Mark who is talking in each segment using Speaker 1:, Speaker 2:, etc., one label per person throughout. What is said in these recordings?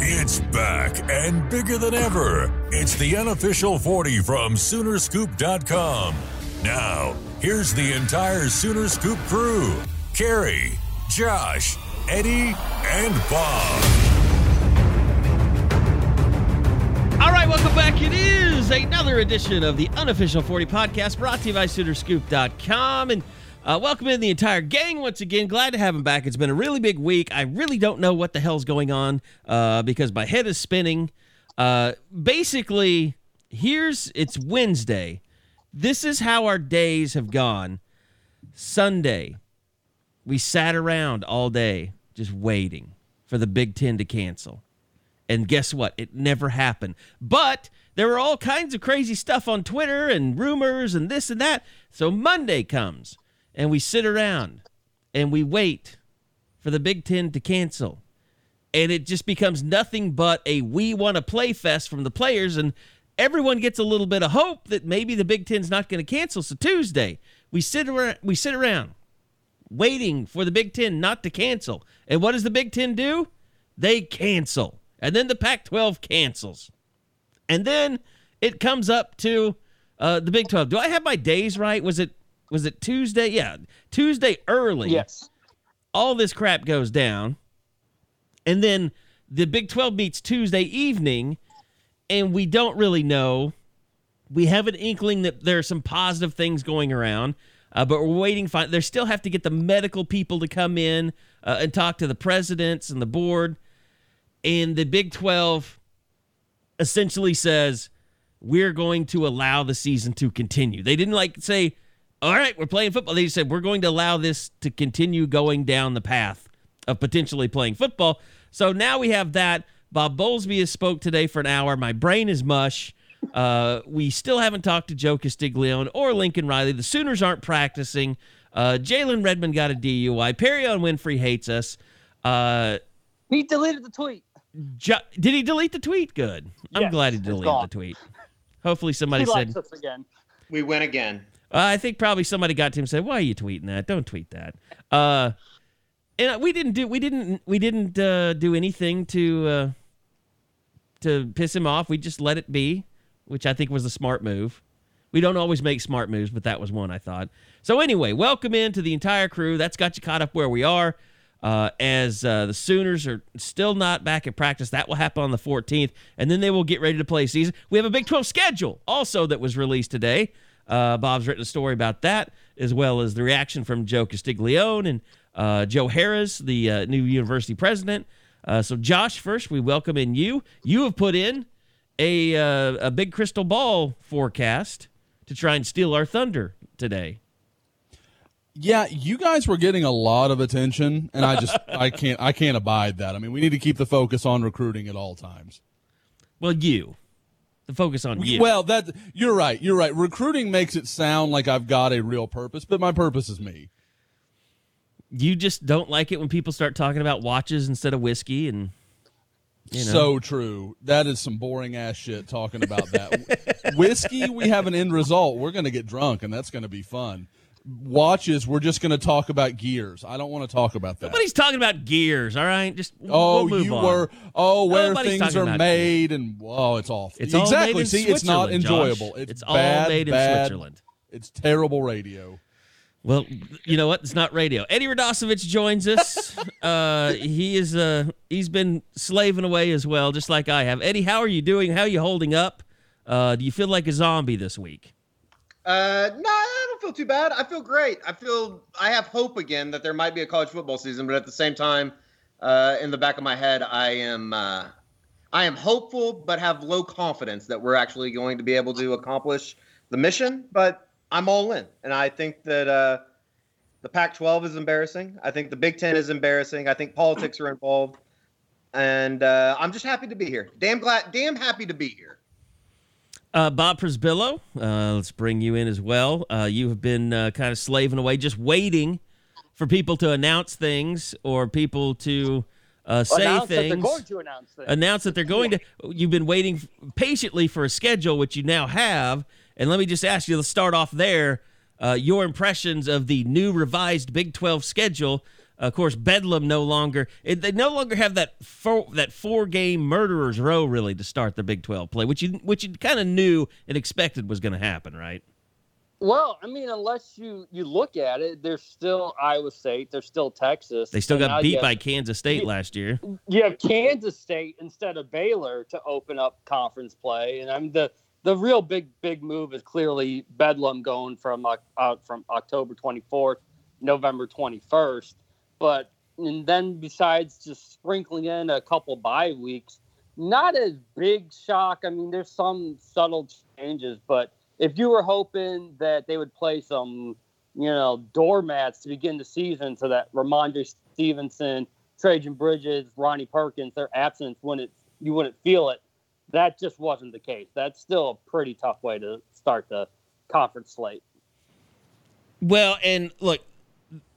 Speaker 1: It's back and bigger than ever. It's the unofficial 40 from Soonerscoop.com. Now, here's the entire Sooner Scoop crew Carey, Josh, Eddie, and Bob.
Speaker 2: All right, welcome back. It is another edition of the unofficial 40 podcast brought to you by Soonerscoop.com. And uh, welcome in the entire gang once again. Glad to have him back. It's been a really big week. I really don't know what the hell's going on uh, because my head is spinning. Uh, basically, here's it's Wednesday. This is how our days have gone. Sunday, we sat around all day just waiting for the Big Ten to cancel. And guess what? It never happened. But there were all kinds of crazy stuff on Twitter and rumors and this and that. So Monday comes and we sit around and we wait for the Big Ten to cancel. And it just becomes nothing but a we want to play fest from the players. And everyone gets a little bit of hope that maybe the Big Ten's not going to cancel. So Tuesday, we sit around, we sit around waiting for the Big Ten not to cancel. And what does the Big Ten do? They cancel. And then the Pac 12 cancels. And then it comes up to uh, the Big 12. Do I have my days right? Was it was it Tuesday? Yeah, Tuesday early.
Speaker 3: Yes.
Speaker 2: All this crap goes down. And then the Big 12 meets Tuesday evening, and we don't really know. We have an inkling that there are some positive things going around, uh, but we're waiting. For, they still have to get the medical people to come in uh, and talk to the presidents and the board. And the Big 12 essentially says, we're going to allow the season to continue. They didn't like say, all right, we're playing football. They said, we're going to allow this to continue going down the path of potentially playing football. So now we have that. Bob Bowlesby has spoke today for an hour. My brain is mush. Uh, we still haven't talked to Joe Castiglione or Lincoln Riley. The Sooners aren't practicing. Uh, Jalen Redmond got a DUI. Perrion Winfrey hates us. Uh,
Speaker 3: he deleted the tweet.
Speaker 2: Jo- did he delete the tweet? Good. I'm
Speaker 3: Yes,
Speaker 2: glad he deleted the tweet. Hopefully somebody
Speaker 3: He
Speaker 2: said.
Speaker 3: likes us again.
Speaker 4: We win again.
Speaker 2: Uh, I think probably somebody got to him and said, "Why are you tweeting that? Don't tweet that." Uh, and we didn't do we didn't we didn't uh, do anything to uh, to piss him off. We just let it be, which I think was a smart move. We don't always make smart moves, but that was one I thought. So anyway, welcome in to the entire crew. That's got you caught up where we are. Uh, as uh, the Sooners are still not back at practice, that will happen on the 14th, and then they will get ready to play season. We have a Big 12 schedule also that was released today. Uh, Bob's written a story about that, as well as the reaction from Joe Castiglione and uh, Joe Harris, the uh, new university president. Uh, so, Josh, first we welcome in you. You have put in a a big crystal ball forecast to try and steal our thunder today.
Speaker 5: Yeah, you guys were getting a lot of attention, and I just I can't I can't abide that. I mean, we need to keep the focus on recruiting at all times.
Speaker 2: Well, you, the focus on you.
Speaker 5: Well, that you're right. You're right. Recruiting makes it sound like I've got a real purpose, but my purpose is me.
Speaker 2: you just don't like it when people start talking about watches instead of whiskey, and you know.
Speaker 5: So true. That is some boring ass shit talking about that. Whiskey, we have an end result. We're going to get drunk, and that's going to be fun. Watches, we're just going to talk about gears. I don't want to talk about that.
Speaker 2: Nobody's talking about gears, all right? Just
Speaker 5: Oh,
Speaker 2: we'll move
Speaker 5: you
Speaker 2: on.
Speaker 5: were. Oh, where
Speaker 2: Nobody's
Speaker 5: things are
Speaker 2: about
Speaker 5: made, and oh, it's awful.
Speaker 2: It's all
Speaker 5: exactly.
Speaker 2: made in
Speaker 5: See, it's not
Speaker 2: Switzerland, Josh.
Speaker 5: enjoyable. It's,
Speaker 2: It's all
Speaker 5: bad,
Speaker 2: made in
Speaker 5: bad.
Speaker 2: Switzerland.
Speaker 5: It's terrible radio.
Speaker 2: Well, you know what? It's not radio. Eddie Radosevich joins us. uh, he is uh, he's been slaving away as well, just like I have. Eddie, how are you doing? How are you holding up? Uh, do you feel like a zombie this week?
Speaker 4: Uh, no, I don't feel too bad. I feel great. I feel I have hope again that there might be a college football season, but at the same time, uh, in the back of my head, I am uh, I am hopeful, but have low confidence that we're actually going to be able to accomplish the mission. But I'm all in, and I think that uh, the Pac-12 is embarrassing. I think the Big Ten is embarrassing. I think politics are involved, and uh, I'm just happy to be here. Damn glad, damn happy to be here.
Speaker 2: Uh, Bob Przybylo, uh, let's bring you in as well. Uh, you have been uh, kind of slaving away, just waiting for people to announce things or people to uh, say
Speaker 3: announce
Speaker 2: things.
Speaker 3: that they're going to announce things.
Speaker 2: announce that they're going to. You've been waiting patiently for a schedule, which you now have. And let me just ask you. Let's start off there. Uh, your impressions of the new revised Big Twelve schedule. Of course, Bedlam no longer. They no longer have that four, that four game murderers row really to start the Big Twelve play, which you which you kind of knew and expected was going to happen, right?
Speaker 3: Well, I mean, unless you you look at it, there's still Iowa State, there's still Texas.
Speaker 2: They still got beat
Speaker 3: you
Speaker 2: by Kansas State last year.
Speaker 3: You have Kansas State instead of Baylor to open up conference play, and I mean the the real big big move is clearly Bedlam going from uh, out from October 24th, November 21st. But and then besides just sprinkling in a couple bye weeks, not as big shock. I mean, there's some subtle changes, but if you were hoping that they would play some, you know, doormats to begin the season so that Rhamondre Stevenson, Trejan Bridges, Ronnie Perkins, their absence wouldn't you wouldn't feel it. That just wasn't the case. That's still a pretty tough way to start the conference slate.
Speaker 2: Well, and look,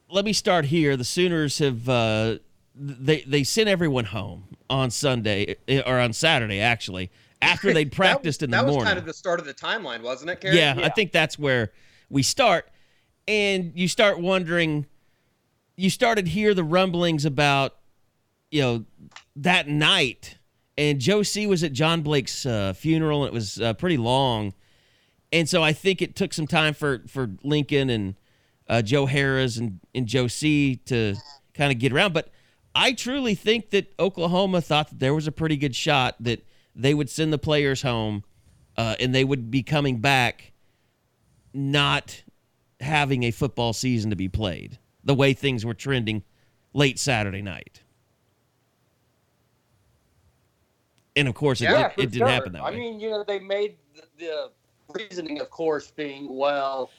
Speaker 2: let me start here. The Sooners have uh, they they sent everyone home on Sunday eh, or on Saturday actually after they'd practiced
Speaker 4: that,
Speaker 2: in the
Speaker 4: that
Speaker 2: morning.
Speaker 4: was kind of the start of the timeline, wasn't it, Karen?
Speaker 2: yeah, I think that's where we start, and you start wondering. You started to hear the rumblings about, you know, that night, and Joe C was at John Blake's uh, funeral, and it was uh, pretty long, and so I think it took some time for for Lincoln and uh, Joe Harris and and Joe C to kind of get around, but I truly think that Oklahoma thought that there was a pretty good shot that they would send the players home, uh, and they would be coming back, not having a football season to be played the way things were trending late Saturday night. And of course, it,
Speaker 3: Yeah,
Speaker 2: it, it didn't
Speaker 3: sure.
Speaker 2: happen that way.
Speaker 3: I mean, you know, they made the, the reasoning, of course, being well,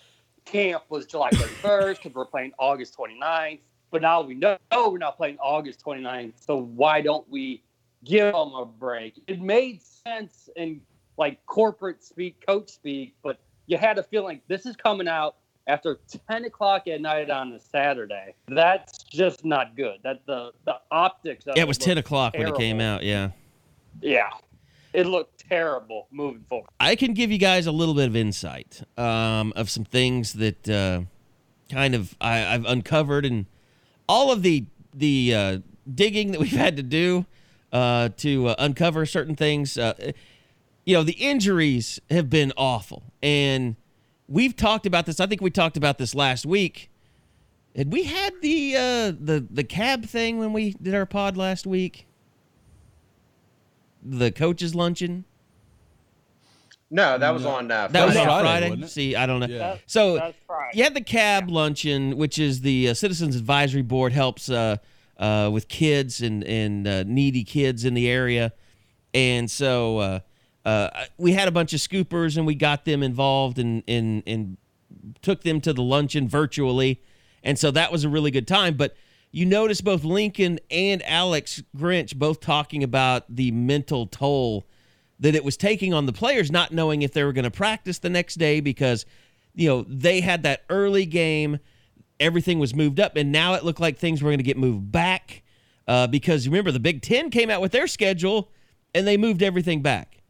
Speaker 3: camp was July 31st because we're playing August 29th. But now we know we're not playing August 29th. So why don't we give them a break? It made sense in like corporate speak, coach speak, but you had a feeling this is coming out after 10 o'clock at night on a Saturday. That's just not good. That the the optics. Of
Speaker 2: yeah, it was 10
Speaker 3: looked
Speaker 2: o'clock when it came out. Yeah.
Speaker 3: Yeah, it looked terrible moving forward.
Speaker 2: I can give you guys a little bit of insight um, of some things that uh, kind of I, I've uncovered and all of the the uh, digging that we've had to do uh, to uh, uncover certain things. Uh, you know, the injuries have been awful, and we've talked about this. I think we talked about this last week. Had we had the uh, the the cab thing when we did our pod last week? The coaches luncheon.
Speaker 4: No, that was
Speaker 5: No.
Speaker 4: on uh,
Speaker 2: That was
Speaker 5: Friday.
Speaker 2: on
Speaker 5: Friday,
Speaker 2: Friday.
Speaker 5: wasn't it?
Speaker 2: See, I don't know.
Speaker 5: Yeah.
Speaker 3: That-
Speaker 2: So
Speaker 3: that's right.
Speaker 2: you had the cab luncheon, which is the uh, Citizens Advisory Board helps uh, uh, with kids and and uh, needy kids in the area, and so uh, uh, we had a bunch of scoopers and we got them involved and and and took them to the luncheon virtually, and so that was a really good time. But you notice both Lincoln and Alex Grinch both talking about the mental toll that it was taking on the players, not knowing if they were going to practice the next day because, you know, they had that early game, everything was moved up, and now it looked like things were going to get moved back uh, because remember the Big Ten came out with their schedule and they moved everything back,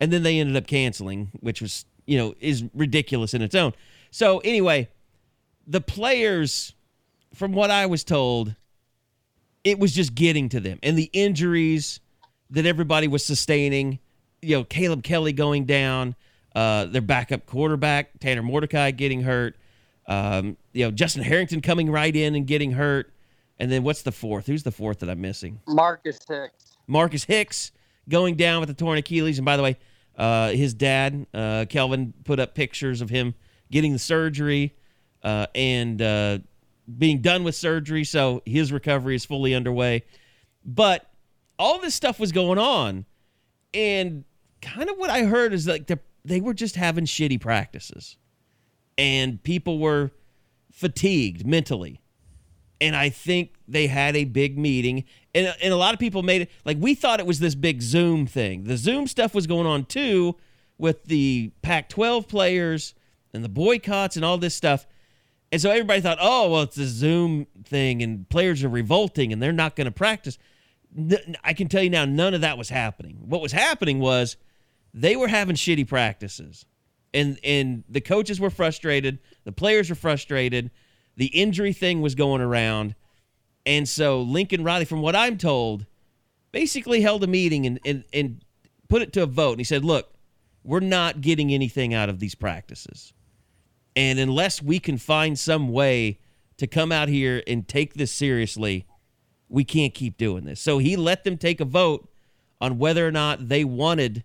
Speaker 2: and then they ended up canceling, which was you know is ridiculous in its own. So anyway, the players, from what I was told, it was just getting to them, and the injuries that everybody was sustaining. You know, Caleb Kelly going down, uh, their backup quarterback Tanner Mordecai getting hurt. Um, you know, Justin Harrington coming right in and getting hurt, and then what's the fourth? Who's the fourth that I'm missing?
Speaker 3: Marcus Hicks.
Speaker 2: Marcus Hicks going down with the torn Achilles. And by the way, uh, his dad, uh, Kelvin, put up pictures of him getting the surgery uh, and uh, being done with surgery. So his recovery is fully underway. But all this stuff was going on. And kind of what I heard is like the, they were just having shitty practices, and people were fatigued mentally. And I think they had a big meeting, and, and a lot of people made it like we thought it was this big Zoom thing. The Zoom stuff was going on too with the Pac 12 players and the boycotts and all this stuff. And so everybody thought, oh, well, it's a Zoom thing and players are revolting and they're not going to practice. I can tell you now, none of that was happening. What was happening was they were having shitty practices. And, and the coaches were frustrated. The players were frustrated. The injury thing was going around. And so Lincoln Riley, from what I'm told, basically held a meeting and, and, and put it to a vote. And he said, look, we're not getting anything out of these practices. And unless we can find some way to come out here and take this seriously, we can't keep doing this. So he let them take a vote on whether or not they wanted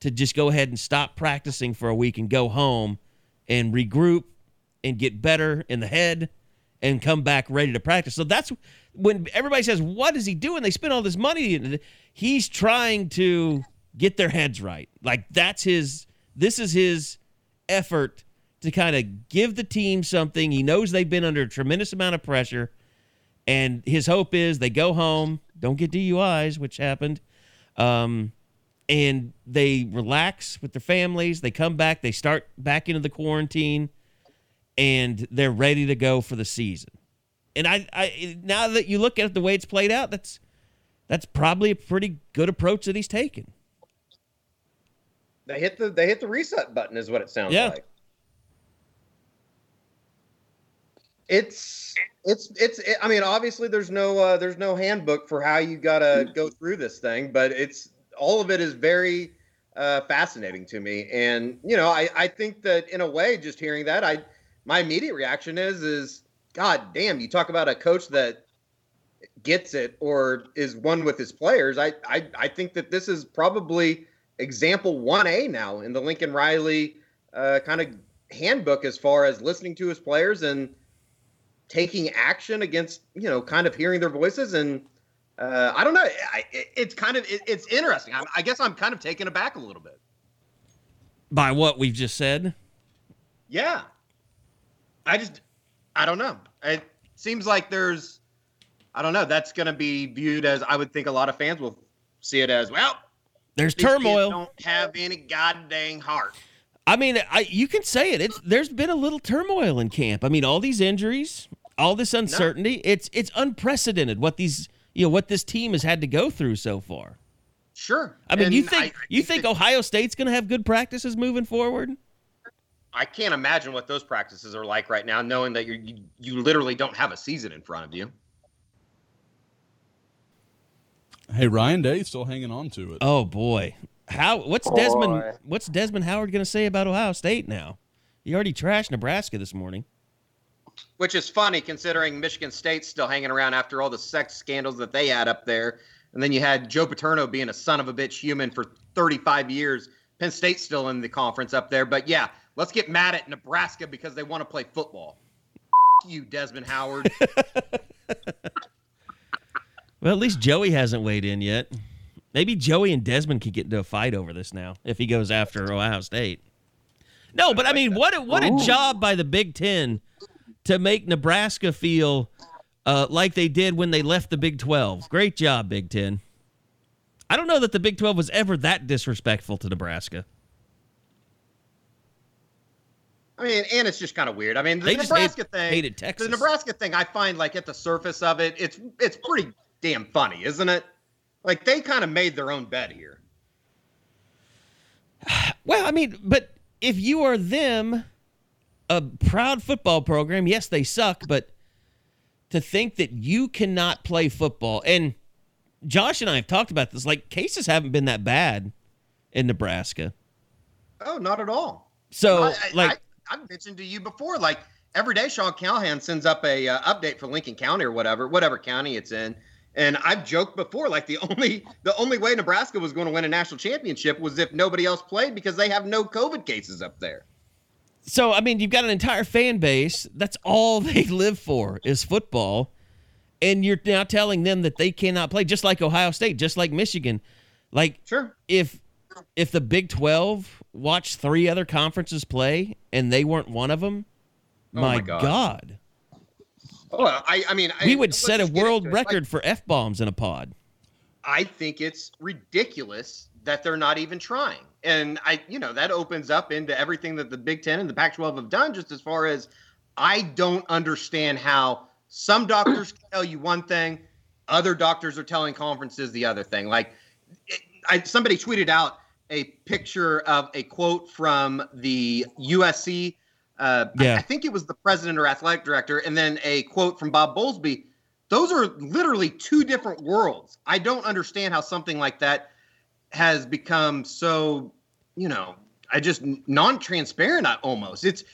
Speaker 2: to just go ahead and stop practicing for a week and go home and regroup and get better in the head and come back ready to practice. So that's when everybody says, What is he doing? They spend all this money. He's trying to get their heads right. Like that's his, this is his effort to kind of give the team something. He knows they've been under a tremendous amount of pressure. And his hope is they go home, don't get DUIs, which happened. Um, and they relax with their families. They come back, they start back into the quarantine and they're ready to go for the season. And I, I now that you look at it the way it's played out, that's that's probably a pretty good approach that he's taken.
Speaker 4: They hit the they hit the reset button is what it sounds
Speaker 2: yeah.
Speaker 4: like. It's it's it's it, I mean obviously there's no uh, there's no handbook for how you got to go through this thing, but it's all of it is very uh, fascinating to me. And you know, I I think that in a way just hearing that I my immediate reaction is is God damn, you talk about a coach that gets it or is one with his players. I I, I think that this is probably example 1A now in the Lincoln Riley uh, kind of handbook as far as listening to his players and taking action against, you know, kind of hearing their voices. And uh, I don't know. I, it, it's kind of, it, it's interesting. I, I guess I'm kind of taken aback a little bit.
Speaker 2: By what we've just said?
Speaker 4: Yeah. I just, I don't know. It seems like there's, I don't know. That's going to be viewed as I would think a lot of fans will see it as well.
Speaker 2: There's turmoil.
Speaker 4: don't have any goddamn heart.
Speaker 2: I mean, I you can say it. It's there's been a little turmoil in camp. I mean, all these injuries, all this uncertainty. No. It's it's unprecedented what these you know what this team has had to go through so far.
Speaker 4: Sure.
Speaker 2: I mean, and you think I, I you think, think Ohio State's going to have good practices moving forward?
Speaker 4: I can't imagine what those practices are like right now, knowing that you you literally don't have a season in front of you.
Speaker 5: Hey, Ryan Day still hanging on to it.
Speaker 2: Oh boy, how? What's boy. Desmond? What's Desmond Howard going to say about Ohio State now? He already trashed Nebraska this morning.
Speaker 4: Which is funny considering Michigan State's still hanging around after all the sex scandals that they had up there, and then you had Joe Paterno being a son of a bitch human for 35 years. Penn State's still in the conference up there, but yeah, let's get mad at Nebraska because they want to play football. you, Desmond Howard.
Speaker 2: Well, at least Joey hasn't weighed in yet. Maybe Joey and Desmond could get into a fight over this now if he goes after Ohio State. No, but I mean, what a, what a job by the Big Ten to make Nebraska feel uh, like they did when they left the Big Twelve. Great job, Big Ten. I don't know that the Big Twelve was ever that disrespectful to Nebraska.
Speaker 4: I mean, and it's just kind of weird. I mean, the they Nebraska
Speaker 2: hate,
Speaker 4: thing,
Speaker 2: hated Texas.
Speaker 4: the Nebraska thing, I find like at the surface of it, it's it's pretty damn funny, isn't it? Like they kind of made their own bed here.
Speaker 2: Well, I mean, but if you are them, a proud football program, yes, they suck, but to think that you cannot play football, and Josh and I have talked about this, like cases haven't been that bad in Nebraska.
Speaker 4: Oh, not at all.
Speaker 2: So, I, like,
Speaker 4: I, have mentioned to you before, like every day, Sean Callahan sends up a uh, update for Lincoln County or whatever, whatever county it's in, and I've joked before, like the only the only way Nebraska was going to win a national championship was if nobody else played because they have no COVID cases up there.
Speaker 2: So I mean, you've got an entire fan base. That's all they live for is football, and you're now telling them that they cannot play, just like Ohio State, just like Michigan. Like
Speaker 4: Sure.
Speaker 2: if if the Big 12 watched three other conferences play and they weren't one of them,
Speaker 4: Oh
Speaker 2: my,
Speaker 4: my God.
Speaker 2: God.
Speaker 4: Well, I, I mean, I,
Speaker 2: We would set a world
Speaker 4: it. Like,
Speaker 2: record for F bombs in a pod.
Speaker 4: I think it's ridiculous that they're not even trying. And I, you know, that opens up into everything that the Big Ten and the Pac 12 have done, just as far as I don't understand how some doctors can tell you one thing, other doctors are telling conferences the other thing. Like, it, I, somebody tweeted out a picture of a quote from the USC. Uh, I-
Speaker 2: Yeah.
Speaker 4: I think it was the president or athletic director, and then a quote from Bob Bowlesby those are literally two different worlds. I don't understand how something like that has become so, you know, I just non-transparent almost. It's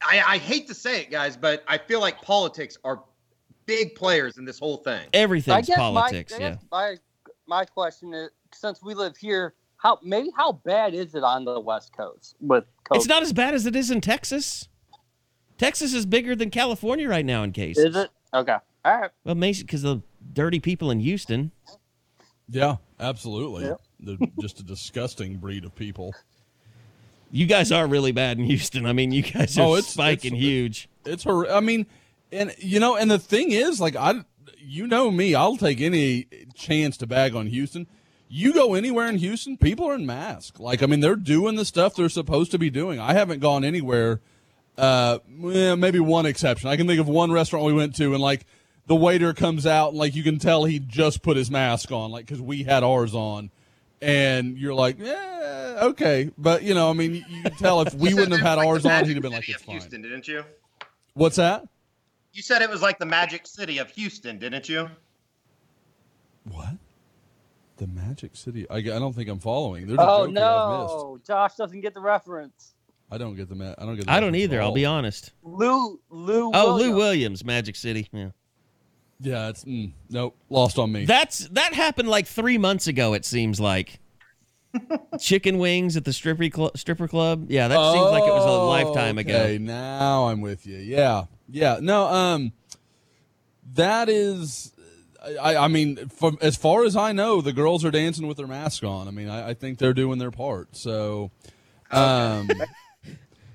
Speaker 4: I, I hate to say it, guys, but I feel like politics are big players in this whole thing.
Speaker 2: Everything's politics.
Speaker 3: My, I
Speaker 2: yeah.
Speaker 3: guess my my question is, since we live here, how maybe how bad is it on the West Coast with COVID?
Speaker 2: It's not as bad as it is in Texas. Texas is bigger than California right now in cases.
Speaker 3: Is it okay? All right.
Speaker 2: Well, Mason, because the dirty people in Houston.
Speaker 5: Yeah, absolutely.
Speaker 3: Yep.
Speaker 5: They're just a disgusting breed of people.
Speaker 2: You guys are really bad in Houston. I mean, you guys are
Speaker 5: Oh, it's-
Speaker 2: spiking
Speaker 5: it's-
Speaker 2: huge.
Speaker 5: It's her. I mean, and you know, and the thing is, like, I, you know me, I'll take any chance to bag on Houston. You go anywhere in Houston, people are in masks. Like, I mean, they're doing the stuff they're supposed to be doing. I haven't gone anywhere. Uh, well, maybe one exception. I can think of one restaurant we went to, and like the waiter comes out, and like you can tell he just put his mask on, like because we had ours on, and you're like, yeah, okay, but you know, I mean, you can tell if we wouldn't have had
Speaker 4: was
Speaker 5: ours on, he'd have been like, it's fine.
Speaker 4: Houston, didn't you?
Speaker 5: What's that?
Speaker 4: You said it was like the Magic City of Houston, didn't you?
Speaker 5: What? The Magic City? I, I don't think I'm following. There's
Speaker 3: Oh
Speaker 5: joke here I've missed.
Speaker 3: no, Josh doesn't get the reference.
Speaker 5: I don't get the ma- I don't get. The
Speaker 2: I don't either. I'll be honest.
Speaker 3: Lou Lou.
Speaker 2: Oh, Lou
Speaker 3: Williams.
Speaker 2: Williams, Magic City. Yeah.
Speaker 5: Yeah, it's mm, nope, lost on me.
Speaker 2: That's that happened like three months ago. It seems like chicken wings at the stripper club. Stripper club. Yeah, that seems like it was a
Speaker 5: Oh,
Speaker 2: lifetime
Speaker 5: Okay,
Speaker 2: ago.
Speaker 5: now I'm with you. Yeah, yeah. No, um, that is. I, I mean, from as far as I know, the girls are dancing with their mask on. I mean, I, I think they're doing their part. So, um,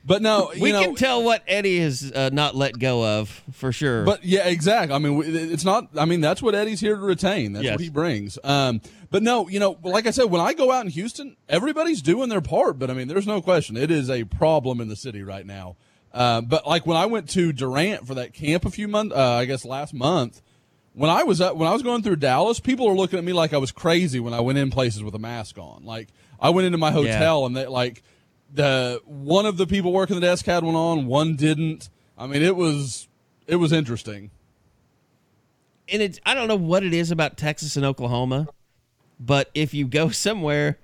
Speaker 5: but no,
Speaker 2: We
Speaker 5: know,
Speaker 2: can tell what Eddie has uh, not let go of for sure.
Speaker 5: But yeah, exactly. I mean, it's not. I mean, that's what Eddie's here to retain. That's
Speaker 2: Yes.
Speaker 5: what he brings. Um, but no, you know, like I said, when I go out in Houston, everybody's doing their part. But I mean, there's no question it is a problem in the city right now. Uh, but like when I went to Durant for that camp a few months, uh, I guess last month, when I was up, when I was going through Dallas, people were looking at me like I was crazy when I went in places with a mask on. Like I went into my hotel and they like the one of the people working the desk had one on, one didn't. I mean, it was it was interesting.
Speaker 2: and it's I don't know what it is about Texas and Oklahoma, but if you go somewhere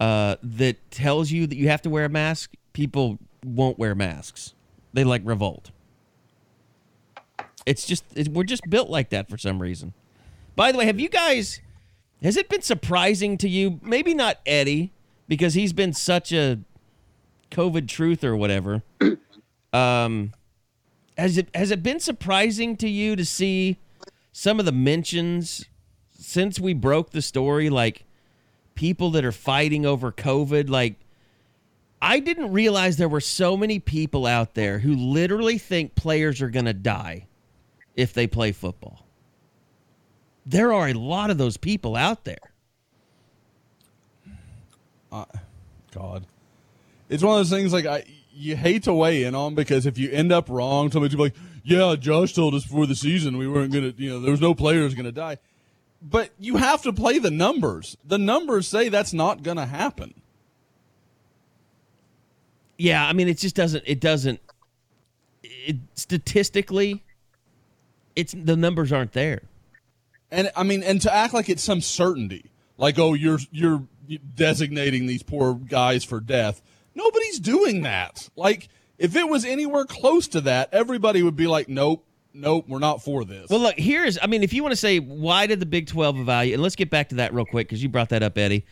Speaker 2: uh, that tells you that you have to wear a mask, people won't wear masks. They like revolt. It's just it, we're just built like that for some reason. By the way, have you guys? Has it been surprising to you? Maybe not Eddie because he's been such a COVID truth or whatever. Um, has it has it been surprising to you to see some of the mentions since we broke the story, like people that are fighting over COVID? Like, I didn't realize there were so many people out there who literally think players are going to die if they play football. There are a lot of those people out there.
Speaker 5: God, it's one of those things like I you hate to weigh in on because if you end up wrong, somebody's like, "Yeah, Josh told us before the season we weren't gonna, you know, there was no players gonna die." But you have to play the numbers. The numbers say that's not gonna happen.
Speaker 2: Yeah, I mean, it just doesn't. It doesn't. It, statistically, it's the numbers aren't there.
Speaker 5: And I mean, and to act like it's some certainty, like oh, you're you're designating these poor guys for death. Nobody's doing that. Like if it was anywhere close to that, everybody would be like, nope, nope, we're not for this.
Speaker 2: Well, look, here's, I mean, if you want to say, why did the Big 12 evaluate, and let's get back to that real quick because you brought that up, Eddie.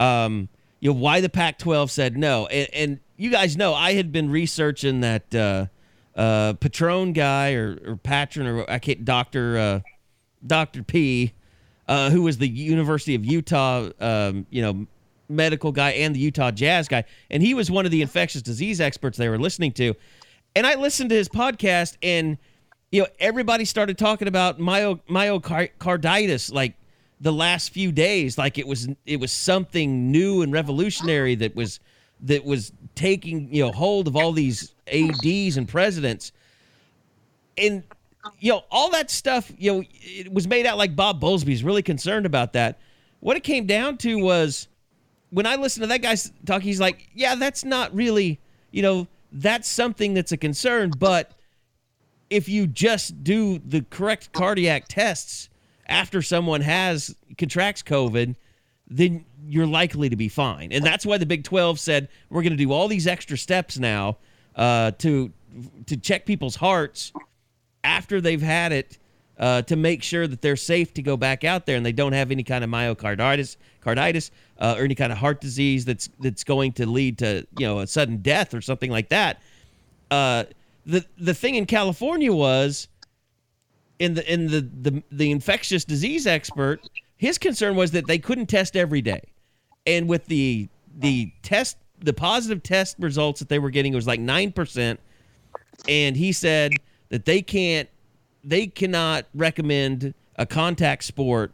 Speaker 2: Um, you know, why the Pac 12 said no. And, and you guys know I had been researching that uh, uh, Patron guy or, or Patron or I can't, Dr. Uh, Dr. P. uh, who was the University of Utah, um, you know, medical guy and the Utah Jazz guy, and he was one of the infectious disease experts they were listening to. And I listened to his podcast, and you know, everybody started talking about myo, myocarditis like the last few days, like it was it was something new and revolutionary that was that was taking you know hold of all these ads and presidents, and you know all that stuff. You know, it was made out like Bob Bowlesby's really concerned about that. What it came down to was when I listen to that guy talk, he's like, yeah, that's not really, you know, that's something that's a concern. But if you just do the correct cardiac tests after someone has contracts COVID, then you're likely to be fine. And that's why the Big 12 said we're going to do all these extra steps now uh, to to check people's hearts after they've had it uh, to make sure that they're safe to go back out there and they don't have any kind of myocarditis, carditis, uh, or any kind of heart disease that's that's going to lead to you know a sudden death or something like that. Uh, the the thing in California was in the in the, the the infectious disease expert, his concern was that they couldn't test every day, and with the the test the positive test results that they were getting it was like nine percent, and he said that they can't they cannot recommend a contact sport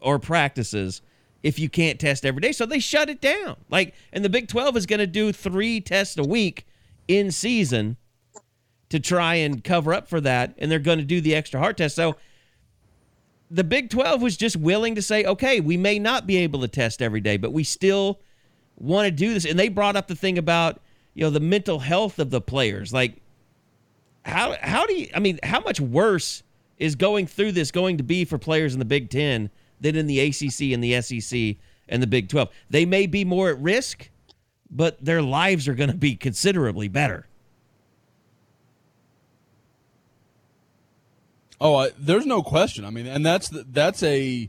Speaker 2: or practices if you can't test every day. So they shut it down. Like, and the Big 12 is going to do three tests a week in season to try and cover up for that. And they're going to do the extra heart test. So the Big 12 was just willing to say, okay, we may not be able to test every day, but we still want to do this. And they brought up the thing about, you know, the mental health of the players. Like, how how do you? I mean, how much worse is going through this going to be for players in the Big Ten than in the ACC and the SEC and the Big Twelve? They may be more at risk, but their lives are going to be considerably better.
Speaker 5: Oh, uh, there's no question. I mean, and that's that's a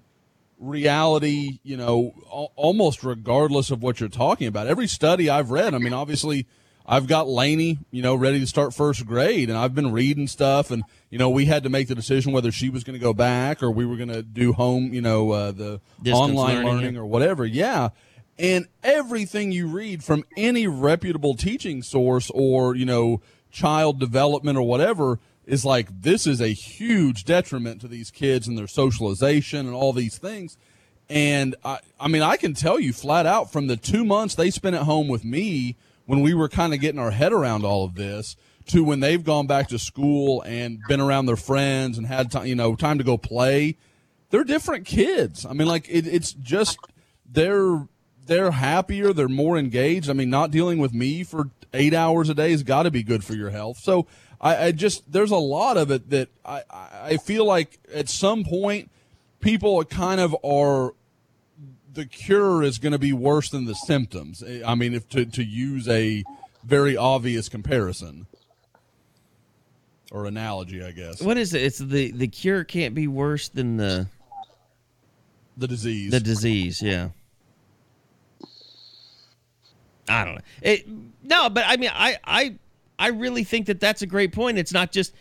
Speaker 5: reality. You know, almost regardless of what you're talking about. Every study I've read. I mean, obviously I've got Laney, you know, ready to start first grade, and I've been reading stuff, and you know, we had to make the decision whether she was going to go back or we were going to do home, you know, uh, the Distance online learning, learning or whatever. Yeah, and everything you read from any reputable teaching source or you know, child development or whatever is like this is a huge detriment to these kids and their socialization and all these things. And I, I mean, I can tell you flat out from the two months they spent at home with me when we were kind of getting our head around all of this to when they've gone back to school and been around their friends and had time, you know, time to go play. They're different kids. I mean, like it, it's just they're they're happier, they're more engaged. I mean, not dealing with me for eight hours a day has got to be good for your health. So I, I just there's a lot of it that I I feel like at some point people kind of are the cure is going to be worse than the symptoms. I mean, if to, to use a very obvious comparison or analogy, I guess.
Speaker 2: What is it? It's the the cure can't be worse than the
Speaker 5: the disease.
Speaker 2: The disease, yeah. I don't know. It, no, but I mean, I I I really think that that's a great point. It's not just.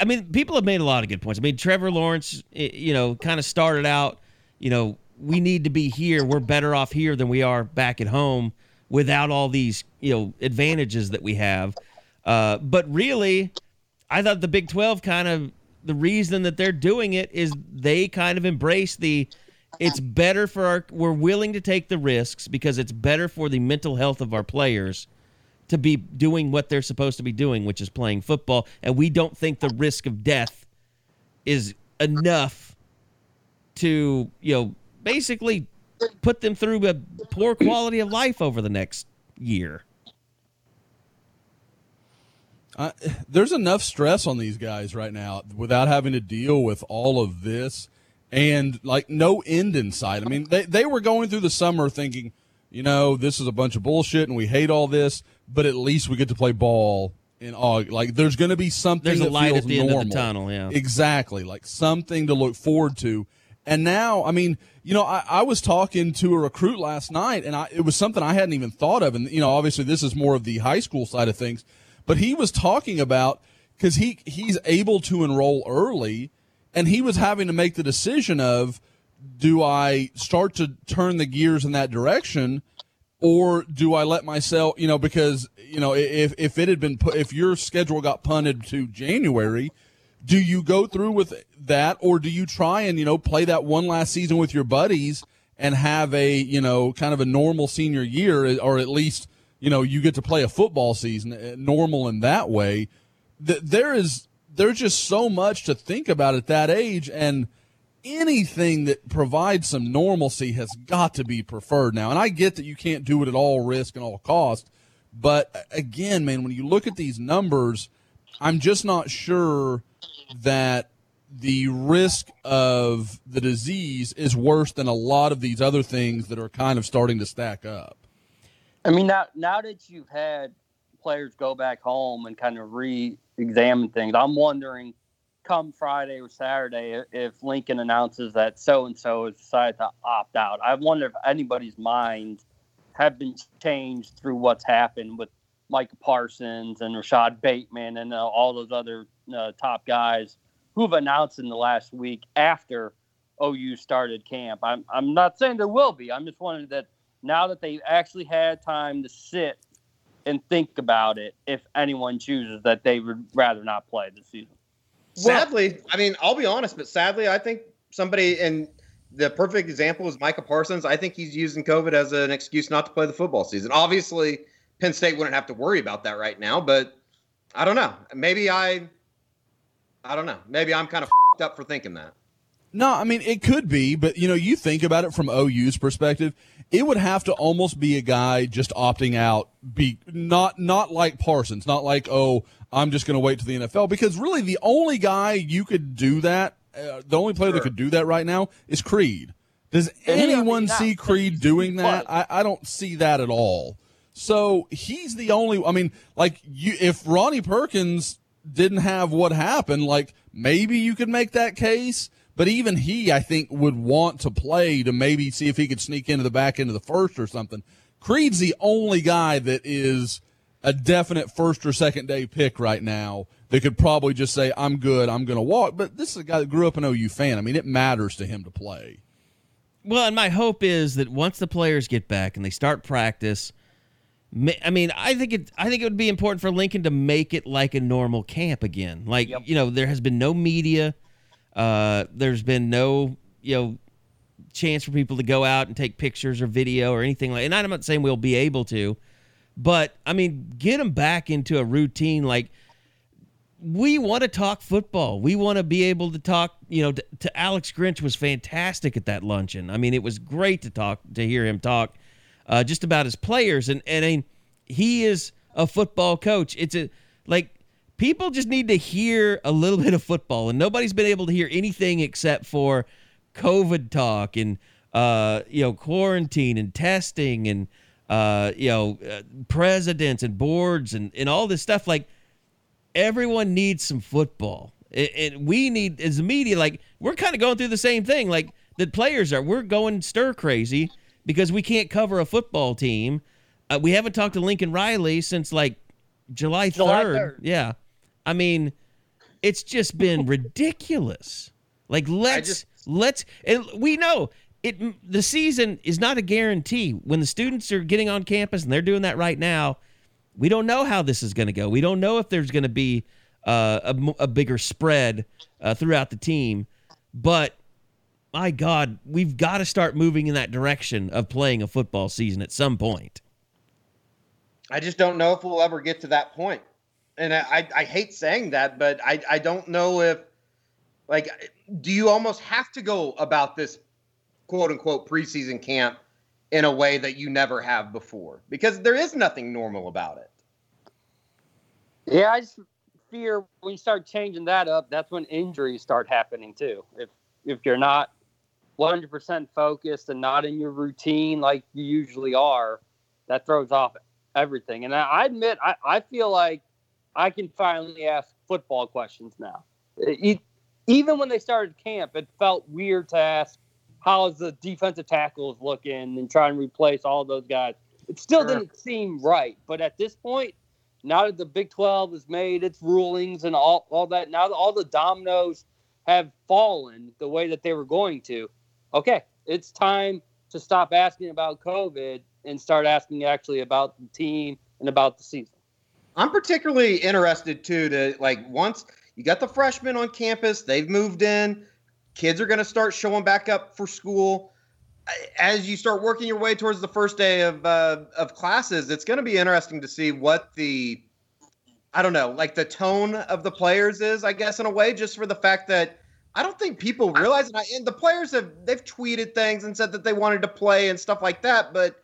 Speaker 2: I mean, people have made a lot of good points. I mean, Trevor Lawrence, you know, kind of started out, you know, we need to be here. We're better off here than we are back at home without all these you know advantages that we have. Uh, but really, I thought the Big Twelve kind of the reason that they're doing it is they kind of embrace the it's better for our we're willing to take the risks because it's better for the mental health of our players to be doing what they're supposed to be doing which is playing football and we don't think the risk of death is enough to you know basically put them through a poor quality of life over the next year.
Speaker 5: Uh, there's enough stress on these guys right now without having to deal with all of this and like no end in sight. I mean, they, they were going through the summer thinking, you know, this is a bunch of bullshit and we hate all this, but at least we get to play ball in August. Like there's going to be something
Speaker 2: there's
Speaker 5: a
Speaker 2: light at the
Speaker 5: normal.
Speaker 2: end of the tunnel. Yeah,
Speaker 5: exactly. Like something to look forward to. And now, I mean, you know, I, I, was talking to a recruit last night, and I, it was something I hadn't even thought of. And you know, obviously, this is more of the high school side of things, but he was talking about because he he's able to enroll early, and he was having to make the decision of do I start to turn the gears in that direction? Or do I let myself, you know, because, you know, if, if it had been put, if your schedule got punted to January, do you go through with that or do you try and, you know, play that one last season with your buddies and have a, you know, kind of a normal senior year or at least, you know, you get to play a football season uh, normal in that way? There is, there's just so much to think about at that age. And, anything that provides some normalcy has got to be preferred now. And I get that you can't do it at all risk and all cost, but again, man, when you look at these numbers, I'm just not sure that the risk of the disease is worse than a lot of these other things that are kind of starting to stack up.
Speaker 3: I mean, now now that you've had players go back home and kind of re-examine things, I'm wondering come Friday or Saturday if Lincoln announces that so and so has decided to opt out. I wonder if anybody's minds have been changed through what's happened with Micah Parsons and Rashod Bateman and uh, all those other uh, top guys who've announced in the last week after OU started camp. I'm, I'm not saying there will be. I'm just wondering that now that they've actually had time to sit and think about it, if anyone chooses that they would rather not play this season.
Speaker 4: Sadly, I mean, I'll be honest, but sadly, I think somebody and the perfect example is Micah Parsons. I think he's using COVID as an excuse not to play the football season. Obviously, Penn State wouldn't have to worry about that right now, but I don't know. Maybe I, I don't know. Maybe I'm kind of up for thinking that.
Speaker 5: No, I mean it could be, but you know, you think about it from OU's perspective, it would have to almost be a guy just opting out, be not not like Parsons, not like oh, I'm just going to wait to the NFL because really the only guy you could do that, uh, the only player sure. that could do that right now is Creed. Does anyone see Creed doing that? I, I don't see that at all. So he's the only. I mean, like you, if Ronnie Perkins didn't have what happened, like maybe you could make that case. But even he, I think, would want to play to maybe see if he could sneak into the back end of the first or something. Creed's the only guy that is a definite first or second day pick right now that could probably just say, I'm good, I'm going to walk. But this is a guy that grew up an OU fan. I mean, it matters to him to play.
Speaker 2: Well, and my hope is that once the players get back and they start practice, I mean, I think it. I think it would be important for Lincoln to make it like a normal camp again. Like yep. you know, there has been no media. Uh, there's been no you know chance for people to go out and take pictures or video or anything like. And I'm not saying we'll be able to, but I mean, get them back into a routine. Like we want to talk football. We want to be able to talk. You know, to, to, Alex Grinch was fantastic at that luncheon. I mean, it was great to talk to hear him talk uh, just about his players. And and I mean, he is a football coach. It's a like people just need to hear a little bit of football, and nobody's been able to hear anything except for COVID talk and uh, you know quarantine and testing and uh, you know, uh, presidents and boards and, and all this stuff. Like, everyone needs some football. And we need, as a media, like, we're kind of going through the same thing. Like, the players are, we're going stir crazy because we can't cover a football team. Uh, we haven't talked to Lincoln Riley since like July 3rd. July 3rd. Yeah. I mean, it's just been ridiculous. Like, let's, just, let's, and we know it the season is not a guarantee. When the students are getting on campus and they're doing that right now, we don't know how this is going to go. We don't know if there's going to be uh, a, a, bigger spread uh, throughout the team. But my God, we've got to start moving in that direction of playing a football season at some point.
Speaker 4: I just don't know if we'll ever get to that point. And I, I, I hate saying that, but I, I don't know if, like, do you almost have to go about this quote unquote preseason camp in a way that you never have before because there is nothing normal about it.
Speaker 3: Yeah, I just fear when you start changing that up, that's when injuries start happening too. If if you're not 100% focused and not in your routine like you usually are, that throws off everything. And I admit, I, I feel like I can finally ask football questions now. It, even when they started camp, it felt weird to ask how's the defensive tackles looking and try and replace all those guys. It still sure. didn't seem right. But at this point, now that the Big 12 has made its rulings and all, all that, now that all the dominoes have fallen the way that they were going to, okay, it's time to stop asking about COVID and start asking actually about the team and about the season.
Speaker 4: I'm particularly interested too to like once you got the freshmen on campus, they've moved in, kids are going to start showing back up for school. As you start working your way towards the first day of uh, of classes, it's going to be interesting to see what the I don't know, like the tone of the players is, I guess, in a way, just for the fact that I don't think people realize, and, I, and the players have they've tweeted things and said that they wanted to play and stuff like that, but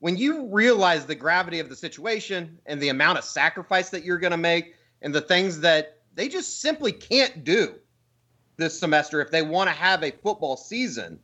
Speaker 4: when you realize the gravity of the situation and the amount of sacrifice that you're going to make and the things that they just simply can't do this semester if they want to have a football season,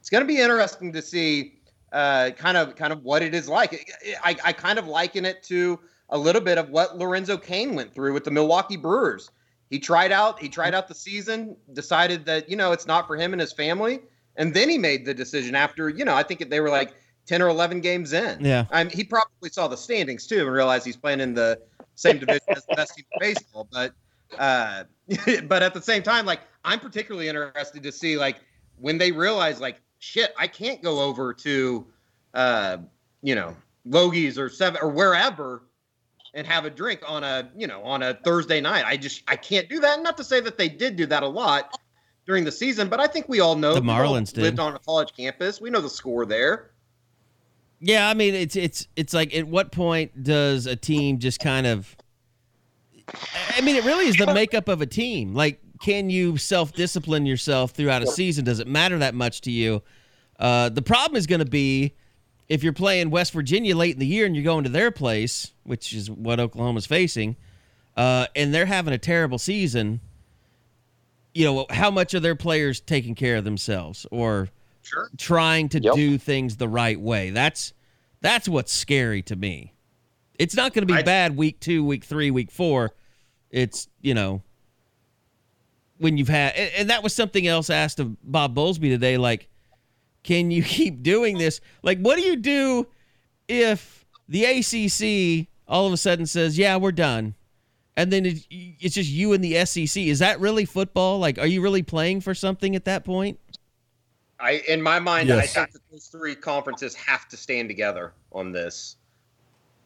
Speaker 4: it's going to be interesting to see uh, kind of kind of what it is like. I, I kind of liken it to a little bit of what Lorenzo Cain went through with the Milwaukee Brewers. He tried out he tried out the season, decided that you know it's not for him and his family, and then he made the decision after you know I think they were like 10 or 11 games in.
Speaker 2: Yeah.
Speaker 4: I mean, he probably saw the standings too and realized he's playing in the same division as the best team in baseball. But, uh, but at the same time, like, I'm particularly interested to see, like, when they realize, like, shit, I can't go over to, uh, you know, Logie's or seven or wherever and have a drink on a, you know, on a Thursday night. I just, I can't do that. Not to say that they did do that a lot during the season, but I think we all know
Speaker 2: The Marlins did.
Speaker 4: lived on a college campus. We know the score there.
Speaker 2: Yeah, I mean it's it's it's like at what point does a team just kind of I mean it really is the makeup of a team. Like can you self-discipline yourself throughout a season? Does it matter that much to you? Uh, the problem is going to be if you're playing West Virginia late in the year and you're going to their place, which is what Oklahoma's facing, uh, and they're having a terrible season. You know, how much are their players taking care of themselves or
Speaker 4: Sure.
Speaker 2: trying to
Speaker 3: Yep.
Speaker 2: do things the right way. That's that's what's scary to me. It's not going to be
Speaker 4: I-
Speaker 2: bad week 2, week 3, week 4. It's, you know, when you've had and, and that was something else asked of Bob Bowlesby today like can you keep doing this? Like what do you do if the ACC all of a sudden says, "Yeah, we're done." And then it, it's just you and the SEC. Is that really football? Like are you really playing for something at that point?
Speaker 4: I, in my mind,
Speaker 5: Yes.
Speaker 4: I think that those three conferences have to stand together on this.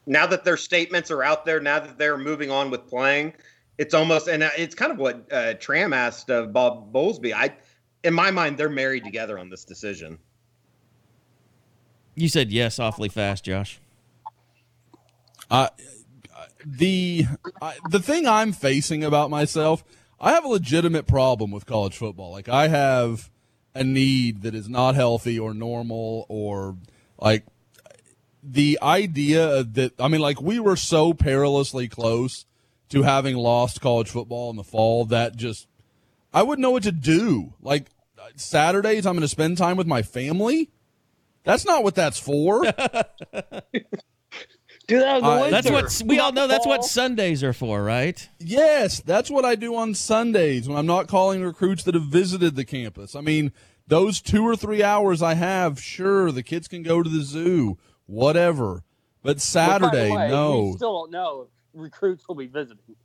Speaker 4: Now that their statements are out there, now that they're moving on with playing, it's almost and it's kind of what uh, Tram asked of Bob Bowlesby. I, in my mind, they're married together on this decision.
Speaker 2: You said yes awfully fast, Josh.
Speaker 5: I, the I, the thing I'm facing about myself, I have a legitimate problem with college football. Like I have a need that is not healthy or normal or like the idea that I mean like we were so perilously close to having lost college football in the fall that just I wouldn't know what to do. Like Saturdays I'm going to spend time with my family. That's not what that's for.
Speaker 3: Do that
Speaker 5: Uh.
Speaker 2: That's what we all know. That's what Sundays are for, right?
Speaker 5: Yes, that's what I do on Sundays when I'm not calling recruits that have visited the campus. I mean, those two or three hours I have, sure, the kids can go to the zoo, whatever. But
Speaker 3: But
Speaker 5: Saturday,
Speaker 3: way,
Speaker 5: no.
Speaker 3: We still don't know if recruits will be visiting.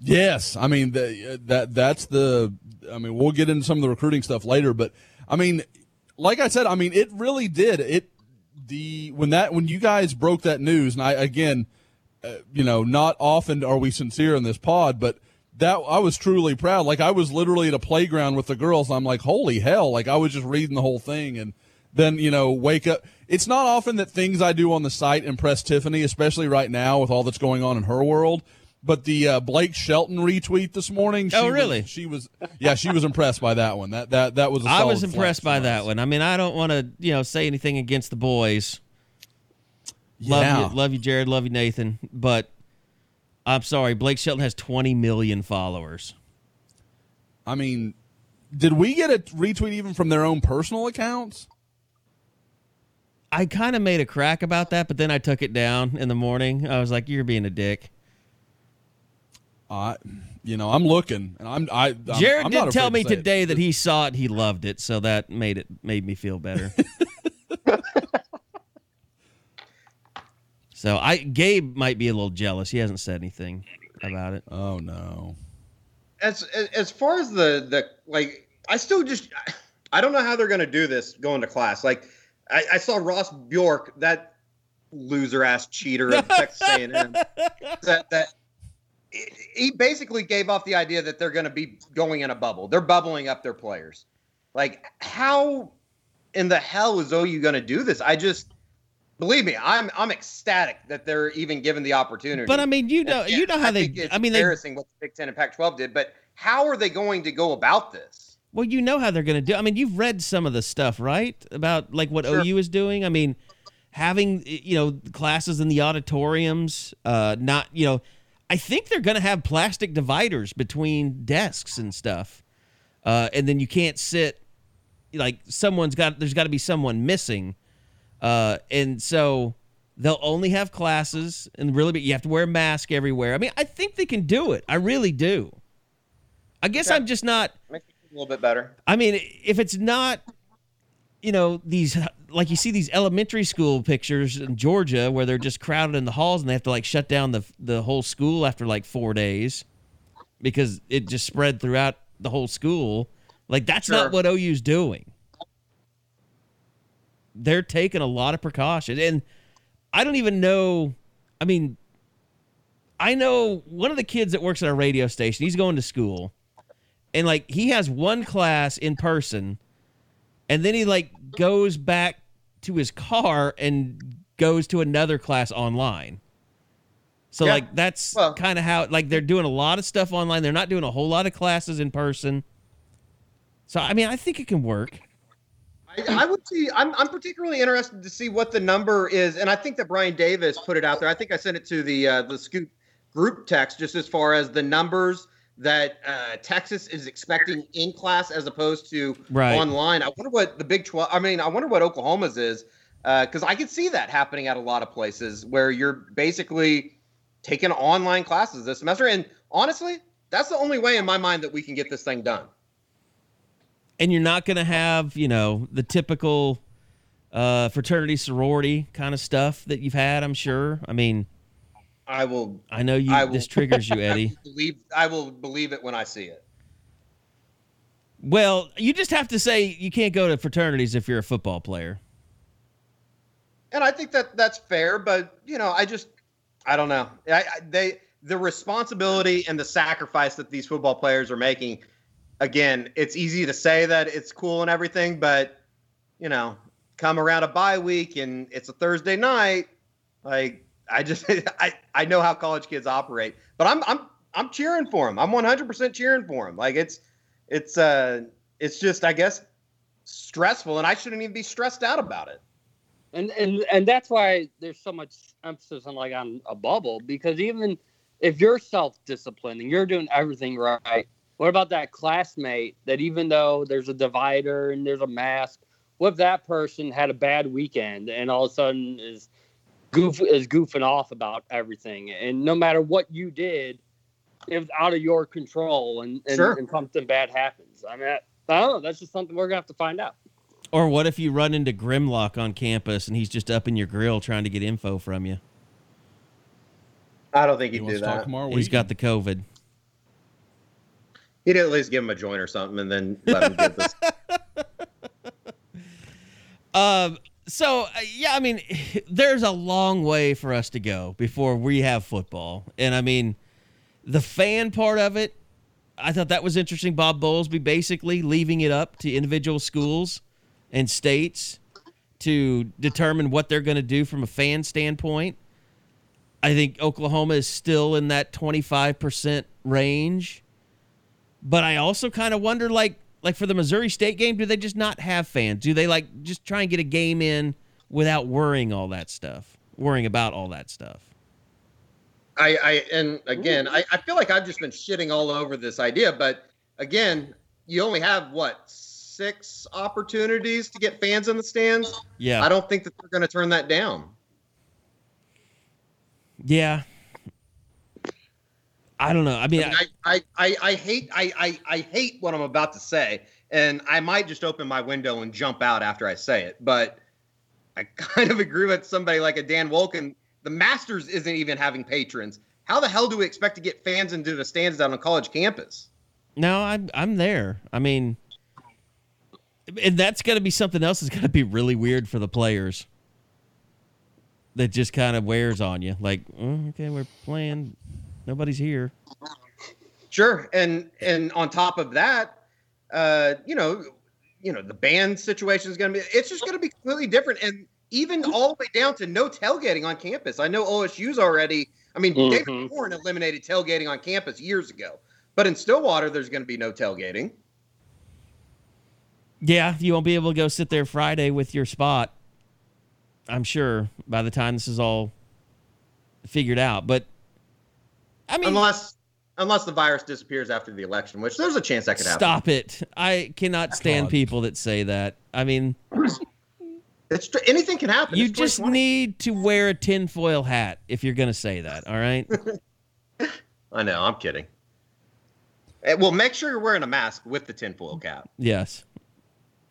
Speaker 5: Yes, I mean the, uh, that that's the. I mean, we'll get into some of the recruiting stuff later, but I mean, like I said, I mean, it really did it. The when that when you guys broke that news, and I again, uh, you know, not often are we sincere in this pod, but that I was truly proud. Like I was literally at a playground with the girls. I'm like, holy hell! Like I was just reading the whole thing, and then you know, wake up. It's not often that things I do on the site impress Tiffany, especially right now with all that's going on in her world. But the uh, Blake Shelton retweet this morning. She
Speaker 2: Oh,
Speaker 5: was-
Speaker 2: really?
Speaker 5: she was, yeah, she was impressed by that one. That that that was. I
Speaker 2: I was impressed by that one. I mean, I don't want to, you know, say anything against the boys. Love
Speaker 5: Yeah.
Speaker 2: you, love you, Jared. Love you, Nathan. But I'm sorry, Blake Shelton has 20 million followers.
Speaker 5: I mean, did we get a retweet even from their own personal accounts?
Speaker 2: I kind of made a crack about that, but then I took it down in the morning. I was like, "You're being a dick."
Speaker 5: I, you know, I'm looking, and I'm I. I'm,
Speaker 2: Jared
Speaker 5: I'm not
Speaker 2: did tell me
Speaker 5: to say it.
Speaker 2: today that he saw it, he loved it, so that made it made me feel better. so I Gabe might be a little jealous. He hasn't said anything about it.
Speaker 5: Oh no.
Speaker 4: as as far as the the like i still just I don't know how they're going to do this going to class. Like, I, I saw Ross Bjork, that loser ass cheater of Texas A&M, that that he basically gave off the idea that they're going to be going in a bubble. They're bubbling up their players. Like, how in the hell is OU going to do this? I just believe me, I'm I'm ecstatic that they're even given the opportunity.
Speaker 2: But I mean, you know,
Speaker 4: yeah,
Speaker 2: you know how
Speaker 4: I
Speaker 2: they. I mean, they.
Speaker 4: embarrassing what the Big Ten and Pac-12 did, but how are they going to go about this?
Speaker 2: Well, you know how they're going to do. I mean, you've read some of the stuff, right? About like what
Speaker 4: Sure.
Speaker 2: OU is doing. I mean, having you know classes in the auditoriums. Uh, not you know, I think they're going to have plastic dividers between desks and stuff. Uh, and then you can't sit. Like someone's got. There's got to be someone missing. Uh, and so they'll only have classes, and really, but you have to wear a mask everywhere. I mean, I think they can do it. I really do. I guess
Speaker 4: Okay.
Speaker 2: I'm just not.
Speaker 4: Makes me feel a little bit better.
Speaker 2: I mean, if it's not, you know, these like you see these elementary school pictures in Georgia where they're just crowded in the halls and they have to like shut down the the whole school after like four days because it just spread throughout the whole school. Like that's
Speaker 4: Sure.
Speaker 2: not what OU's doing. They're taking a lot of precautions, and I don't even know. I mean, I know one of the kids that works at our radio station. He's going to school, and like he has one class in person, and then he like goes back to his car and goes to another class online. So
Speaker 4: Yeah.
Speaker 2: like that's
Speaker 4: Well-
Speaker 2: kind of how like they're doing a lot of stuff online. They're not doing a whole lot of classes in person. So I mean, I think it can work.
Speaker 4: I, I would see. I'm, I'm particularly interested to see what the number is, and I think that Brian Davis put it out there. I think I sent it to the uh, the Scoop group text just as far as the numbers that uh, Texas is expecting in class as opposed to
Speaker 2: Right.
Speaker 4: online. I wonder what the Big Twelve. I mean, I wonder what Oklahoma's is because I could see that happening at a lot of places where you're basically taking online classes this semester. And honestly, that's the only way in my mind that we can get this thing done.
Speaker 2: and you're not going to have you know the typical uh, fraternity sorority kind of stuff that you've had. I'm sure. I mean,
Speaker 4: I will
Speaker 2: I know you.
Speaker 4: I will-
Speaker 2: this triggers you, Eddie.
Speaker 4: believe. I will believe it when I see it.
Speaker 2: well, you just have to say you can't go to fraternities if you're a football player.
Speaker 4: and I think that that's fair. But you know, I just I don't know. I, I, they the responsibility and the sacrifice that these football players are making. Again, it's easy to say that it's cool and everything, but you know, come around a bye week and it's a Thursday night. Like I just I I know how college kids operate, but I'm I'm I'm cheering for them. I'm 100% cheering for them. Like it's it's uh it's just I guess stressful, and I shouldn't even be stressed out about it.
Speaker 3: and and and that's why there's so much emphasis on like on a bubble because even if you're self-disciplined and you're doing everything right what about that classmate that even though there's a divider and there's a mask what if that person had a bad weekend and all of a sudden is goof is goofing off about everything and no matter what you did it was out of your control and and,
Speaker 4: Sure.
Speaker 3: and something bad happens i mean I, I don't know that's just something we're gonna have to find out
Speaker 2: Or what if you run into Grimlock on campus and he's just up in your grill trying to get info from you?
Speaker 4: I don't think
Speaker 5: He
Speaker 4: he'd
Speaker 5: wants
Speaker 4: do that.
Speaker 5: tomorrow
Speaker 2: He's
Speaker 5: week.
Speaker 2: got the COVID.
Speaker 4: He'd at least give him a joint or something, and then let him get this.
Speaker 2: Um. So uh, yeah, I mean, there's a long way for us to go before we have football, and I mean, the fan part of it. I thought that was interesting. Bob Bowlesby basically leaving it up to individual schools and states to determine what they're going to do from a fan standpoint. I think Oklahoma is still in that 25% range. But I also kind of wonder like like for the Missouri State game, do they just not have fans? Do they like just try and get a game in without worrying all that stuff? Worrying about all that stuff.
Speaker 4: I, I and again, I, I feel like I've just been shitting all over this idea, but again, you only have what six opportunities to get fans in the stands.
Speaker 2: Yeah.
Speaker 4: I don't think that they're going to turn that down.
Speaker 2: Yeah. I don't know. I mean,
Speaker 4: I, I, I, I hate I, I, I hate what I'm about to say, and I might just open my window and jump out after I say it. But I kind of agree with somebody like a Dan Wolken. The Masters isn't even having patrons. How the hell do we expect to get fans into the stands down on college campus?
Speaker 2: No, I'm I'm there. I mean, and that's going to be something else that's going to be really weird for the players. That just kind of wears on you. Like, oh, okay, we're playing. Nobody's here.
Speaker 4: Sure, and and on top of that, uh, you know, you know, the band situation is going to be. It's just going to be completely different, and even all the way down to no tailgating on campus. I know OSU's already. I mean, David
Speaker 3: Mhm.
Speaker 4: Horn eliminated tailgating on campus years ago, but in Stillwater, there's going to be no tailgating.
Speaker 2: Yeah, you won't be able to go sit there Friday with your spot. I'm sure by the time this is all figured out. But I mean,
Speaker 4: unless unless the virus disappears after the election, which there's a chance that could happen.
Speaker 2: stop it. I cannot stand
Speaker 5: God.
Speaker 2: people that say that. I mean,
Speaker 4: It's tr- anything can happen.
Speaker 2: you
Speaker 4: It's
Speaker 2: just need to wear a tinfoil hat if you're going to say that. All right.
Speaker 4: I know. I'm kidding. Eh, Well, make sure you're wearing a mask with the tinfoil cap.
Speaker 2: yes.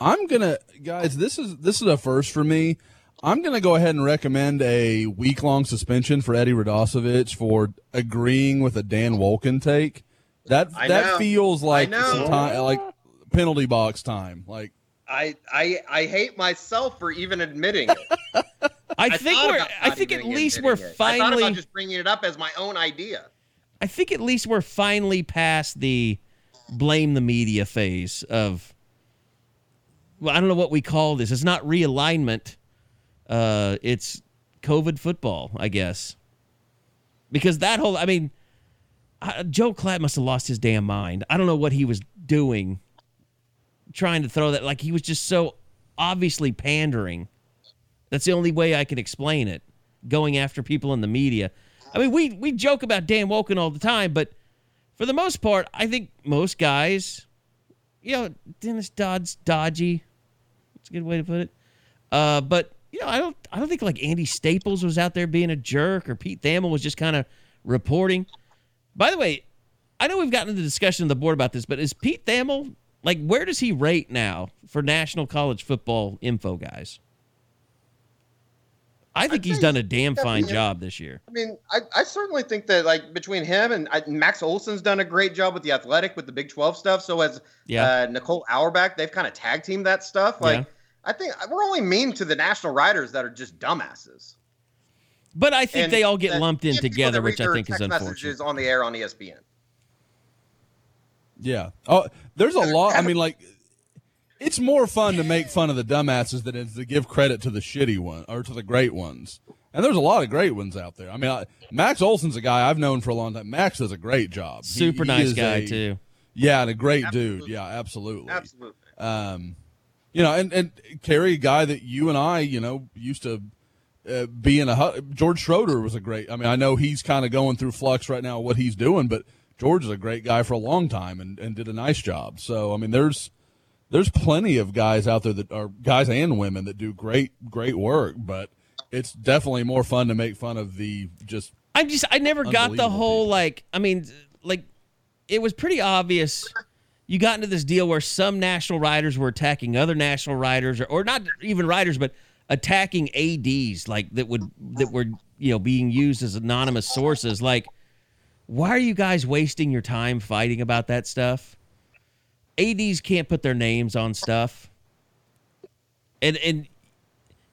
Speaker 5: I'm gonna, guys. This is this is a first for me. I'm gonna go ahead and recommend a week long suspension for Eddie Radosevich for agreeing with a Dan Wolken take. That
Speaker 4: I
Speaker 5: that
Speaker 4: know.
Speaker 5: feels like some time, like penalty box time. Like
Speaker 4: I I I hate myself for even admitting it.
Speaker 2: I think
Speaker 4: thought
Speaker 2: we're. I think at least we're
Speaker 4: admitting it. I
Speaker 2: finally.
Speaker 4: about just bringing it up as my own idea.
Speaker 2: I think at least we're finally past the blame the media phase of well, I don't know what we call this. It's not realignment. Uh it's COVID football, I guess. Because that whole I mean I, Joe Klatt must have lost his damn mind. I don't know what he was doing trying to throw that like he was just so obviously pandering. That's the only way I can explain it. Going after people in the media. I mean, we we joke about Dan Wolken all the time, but for the most part, I think most guys, you know, Dennis Dodd's dodgy. That's a good way to put it. Uh, but you know, I don't I don't think like Andy Staples was out there being a jerk or Pete Thamel was just kind of reporting. By the way, I know we've gotten into discussion on the board about this, but is Pete Thamel like where does he rate now for national college football info guys? I think he's
Speaker 4: think
Speaker 2: done a damn fine job this year.
Speaker 4: I mean, I, I certainly think that like between him and I, Max Olson's done a great job with the athletic with the Big Twelve stuff. So as
Speaker 2: Yeah.
Speaker 4: uh, Nicole Auerbach, they've kind of tag teamed that stuff. Like
Speaker 2: Yeah.
Speaker 4: I think we're only mean to the national writers that are just dumbasses.
Speaker 2: But I think
Speaker 4: And
Speaker 2: they all get lumped in together, which I
Speaker 4: their
Speaker 2: think is
Speaker 4: text
Speaker 2: unfortunate.
Speaker 4: Messages on the air on ESPN.
Speaker 5: Yeah. Oh, there's a lot. I mean, like, it's more fun to make fun of the dumbasses than it is to give credit to the shitty one or to the great ones. And there's a lot of great ones out there. I mean, I, Max Olson's a guy I've known for a long time. Max does a great job.
Speaker 2: Super
Speaker 5: he
Speaker 2: nice
Speaker 5: is
Speaker 2: guy
Speaker 5: a-
Speaker 2: too.
Speaker 5: Yeah, and a great dude. Yeah, absolutely.
Speaker 4: Absolutely.
Speaker 5: Um, you know, and and Carey, a guy that you and I, you know, used to uh, be in a George Schroeder was a great. I mean, I know he's kind of going through flux right now what he's doing, but George is a great guy for a long time and and did a nice job. So I mean, there's there's plenty of guys out there that are guys and women that do great great work, but it's definitely more fun to make fun of the just
Speaker 2: I just I never got the whole
Speaker 5: people.
Speaker 2: like I mean like it was pretty obvious you got into this deal where some national writers were attacking other national writers or, or not even writers but attacking ads like that would that were you know being used as anonymous sources. Like why are you guys wasting your time fighting about that stuff? Ads can't put their names on stuff. And and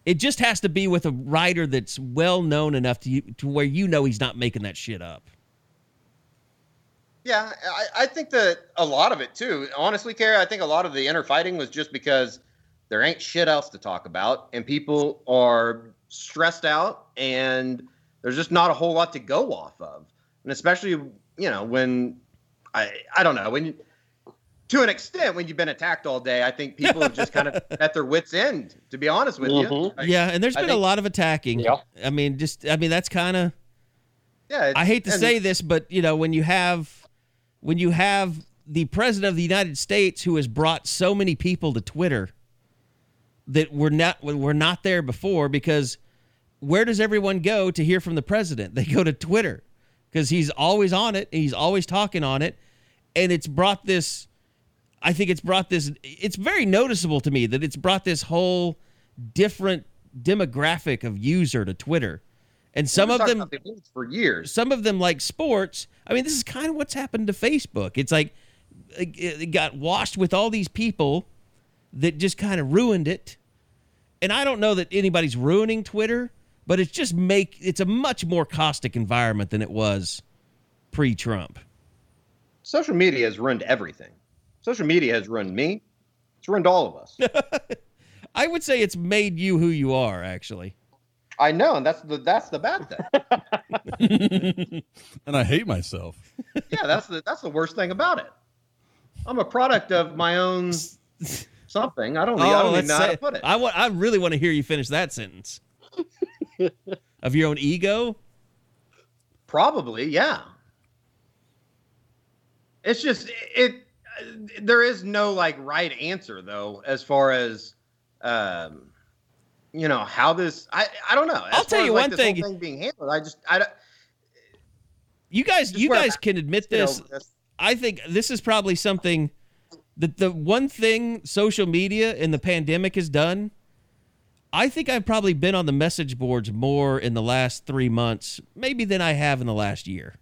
Speaker 2: it just has to be with a writer that's well known enough to you, to where you know he's not making that shit up.
Speaker 4: Yeah, I, I think that a lot of it too. Honestly, Carey, I think a lot of the inner fighting was just because there ain't shit else to talk about, and people are stressed out, and there's just not a whole lot to go off of. And especially, you know, when I I don't know when you, to an extent when you've been attacked all day, I think people have just kind of at their wits end. To be honest with you,
Speaker 3: Mhm.
Speaker 4: I-
Speaker 2: yeah, and there's
Speaker 4: I
Speaker 2: been a lot of attacking.
Speaker 3: Yeah.
Speaker 2: I mean, just I mean that's kind of
Speaker 4: yeah.
Speaker 2: I hate to
Speaker 4: and-
Speaker 2: say this, but you know when you have when you have the president of the United States who has brought so many people to Twitter that were not were not there before because where does everyone go to hear from the president? They go to Twitter because he's always on it. He's always talking on it, and it's brought this. I think it's brought this. It's very noticeable to me that it's brought this whole different demographic of user to Twitter, and some of them
Speaker 4: about the Olympics for years.
Speaker 2: some of them like sports. I mean, this is kind of what's happened to Facebook. It's like it it got washed with all these people that just kind of ruined it. And I don't know that anybody's ruining Twitter, but it's just make it's a much more caustic environment than it was pre-Trump.
Speaker 4: Social media has ruined everything. Social media has ruined me. It's ruined all of us.
Speaker 2: I would say it's made you who you are, actually.
Speaker 4: I know, and that's the that's the bad thing.
Speaker 5: and I hate myself.
Speaker 4: yeah, that's the that's the worst thing about it. I'm a product of my own something. I don't, I don't even know how to put it.
Speaker 2: I want. I really want to hear you finish that sentence. of your own ego.
Speaker 4: Probably, yeah. It's just it. There is no like right answer though, as far as um, you know how this. I I don't know. As
Speaker 2: I'll tell you
Speaker 4: like,
Speaker 2: one thing.
Speaker 4: thing being handled. I just I don't.
Speaker 2: You guys, you guys can admit
Speaker 4: know,
Speaker 2: this. I think this is probably something that the one thing social media and the pandemic has done. I think I've probably been on the message boards more in the last three months, maybe than I have in the last year.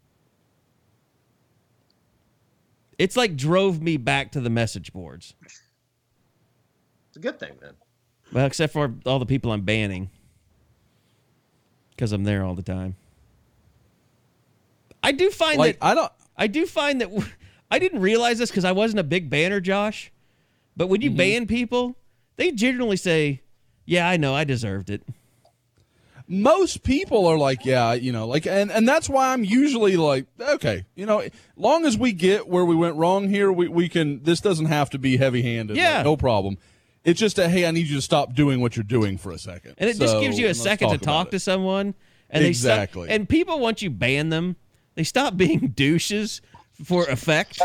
Speaker 2: It's like drove me back to the message boards.
Speaker 4: It's a good thing then.
Speaker 2: Well, except for all the people I'm banning because I'm there all the time. I do find
Speaker 5: Like
Speaker 2: that
Speaker 5: I don't.
Speaker 2: I do find that I didn't realize this because I wasn't a big banner, Josh. But when you
Speaker 5: Mm-hmm.
Speaker 2: ban people, they generally say, "Yeah, I know, I deserved it."
Speaker 5: most people are like, yeah, you know, like, and and that's why I'm usually like, okay, you know, long as we get where we went wrong here, we we can. This doesn't have to be heavy handed.
Speaker 2: Yeah.
Speaker 5: no problem. It's just a hey, I need you to stop doing what you're doing for a second,
Speaker 2: And it just gives you a second to talk to someone. And They
Speaker 5: Exactly.
Speaker 2: stop, and people once you ban them, they stop being douches for effect.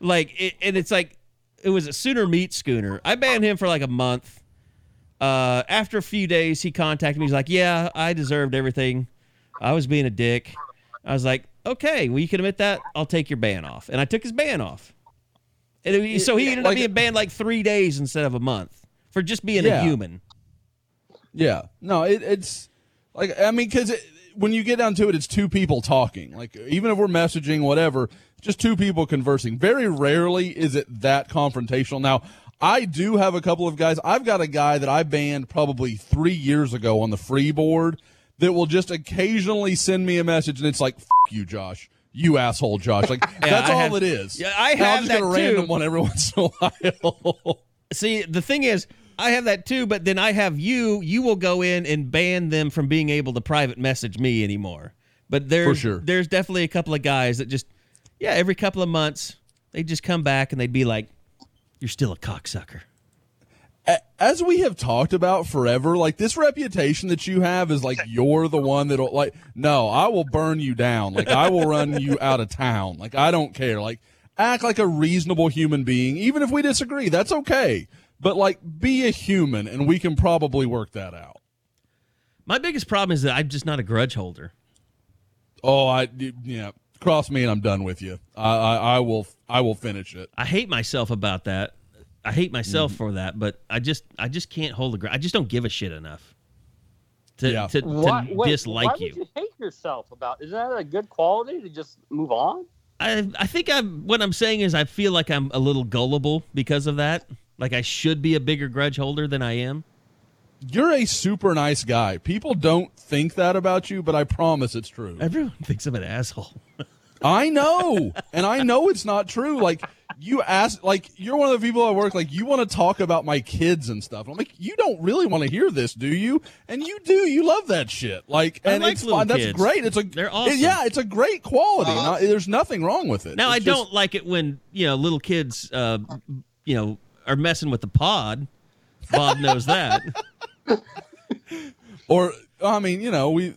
Speaker 2: Like, it, and it's like it was a Sooner Meat Schooner. I banned him for like a month. Uh, after a few days, he contacted me. He's like, "Yeah, I deserved everything. I was being a dick." I was like, "Okay, well, you can admit that. I'll take your ban off." And I took his ban off. And it- so he ended up being banned like three days instead of a month for just being
Speaker 5: Yeah.
Speaker 2: a human.
Speaker 5: Yeah, no, it, it's like I mean, because when you get down to it, it's two people talking. Like even if we're messaging, whatever, just two people conversing. Very rarely is it that confrontational. Now, I do have a couple of guys. I've got a guy that I banned probably three years ago on the free board that will just occasionally send me a message, and it's like, "F- you, Josh." You asshole, Josh. Like that's
Speaker 2: I
Speaker 5: all
Speaker 2: have-
Speaker 5: it is.
Speaker 2: Yeah, I have
Speaker 5: just
Speaker 2: that
Speaker 5: get a random one every once in a while.
Speaker 2: See, the thing is, I have that too, but then I have you. You will go in and ban them from being able to private message me anymore. But there's
Speaker 5: sure.
Speaker 2: there's definitely a couple of guys that just, yeah, every couple of months they just come back and they'd be like, "You're still a cocksucker."
Speaker 5: As we have talked about forever, like this reputation that you have is like you're the one that'll like no, I will burn you down. Like I will run you out of town. Like I don't care. Like act like a reasonable human being, even if we disagree. That's okay. But like be a human and we can probably work that out.
Speaker 2: My biggest problem is that I'm just not a grudge holder.
Speaker 5: Oh, I yeah. Cross me and I'm done with you. I I, I will I will finish it.
Speaker 2: I hate myself about that. I hate myself mm-hmm. for that, but I just I just can't hold a grudge. I just don't give a shit enough to
Speaker 5: Yeah.
Speaker 2: to, to
Speaker 3: Why, wait,
Speaker 2: dislike
Speaker 3: why
Speaker 2: you.
Speaker 3: would you hate yourself about? Isn't that a good quality to just move on?
Speaker 2: I I think I'm what I'm saying is I feel like I'm a little gullible because of that. Like I should be a bigger grudge holder than I am.
Speaker 5: You're a super nice guy. People don't think that about you, but I promise it's true.
Speaker 2: Everyone thinks I'm an asshole.
Speaker 5: I know, and I know it's not true. Like you ask, like you're one of the people at work. Like you want to talk about my kids and stuff. I'm like, you don't really want to hear this, do you? And you do. You love that shit. Like,
Speaker 2: I
Speaker 5: and
Speaker 2: like
Speaker 5: it's fine. That's great. It's a
Speaker 2: They're
Speaker 5: it-
Speaker 2: awesome.
Speaker 5: yeah, it's a great quality. Not- there's nothing wrong with it.
Speaker 2: Now I
Speaker 5: just-
Speaker 2: don't like it when you know little kids, uh, you know, are messing with the pod. Bob knows that.
Speaker 5: Or I mean, you know, we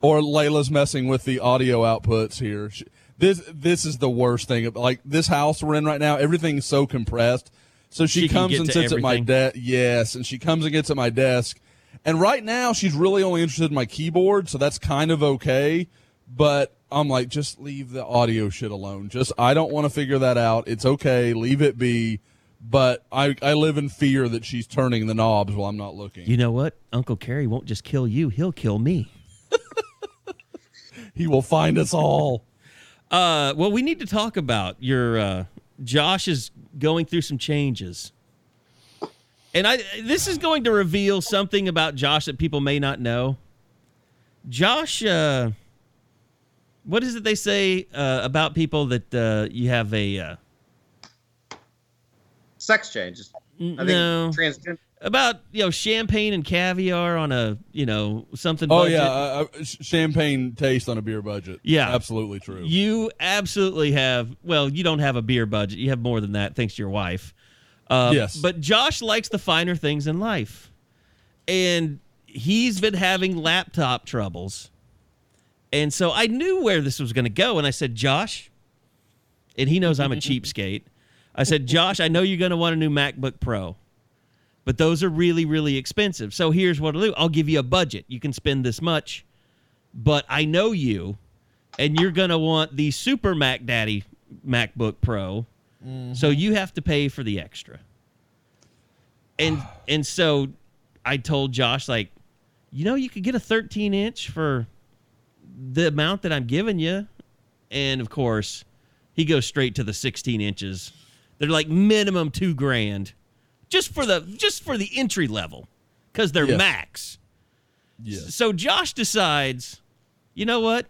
Speaker 5: or Layla's messing with the audio outputs here. She- This this is the worst thing. Like this house we're in right now, everything's so compressed. So she,
Speaker 2: She
Speaker 5: comes and sits at my desk. Yes, and she comes and gets at my desk. And right now, she's really only interested in my keyboard, so that's kind of okay. But I'm like, just leave the audio shit alone. Just I don't want to figure that out. It's okay, leave it be. But I I live in fear that she's turning the knobs while I'm not looking.
Speaker 2: You know what? Uncle Carey won't just kill you; he'll kill me.
Speaker 5: He will find us all.
Speaker 2: Uh, well, we need to talk about your. Uh, Josh is going through some changes. And I this is going to reveal something about Josh that people may not know. Josh, uh, what is it they say uh, about people that uh, you have a uh,
Speaker 4: Sex change? I think
Speaker 2: no
Speaker 4: transgender.
Speaker 2: About you know champagne and caviar on a you know something.
Speaker 5: Oh
Speaker 2: budget?
Speaker 5: yeah, uh, uh, champagne taste on a beer budget.
Speaker 2: Yeah.
Speaker 5: absolutely true.
Speaker 2: You absolutely have. Well, you don't have a beer budget. You have more than that, thanks to your wife. Uh,
Speaker 5: Yes.
Speaker 2: But Josh likes the finer things in life, and he's been having laptop troubles, and so I knew where this was going to go, and I said, Josh, and he knows I'm a cheapskate. I said, Josh, I know you're going to want a new MacBook Pro, but those are really, really expensive. So here's what I'll do: I'll give you a budget. You can spend this much, but I know you and you're going to want the Super Mac Daddy MacBook Pro. Mm-hmm. So you have to pay for the extra. And and so I told Josh like, you know, you could get a 13 inch for the amount that I'm giving you. And of course, he goes straight to the 16 inches. They're like minimum 2 grand just for the just for the entry level cuz they're
Speaker 5: Yes.
Speaker 2: max.
Speaker 5: yes.
Speaker 2: So Josh decides, you know what?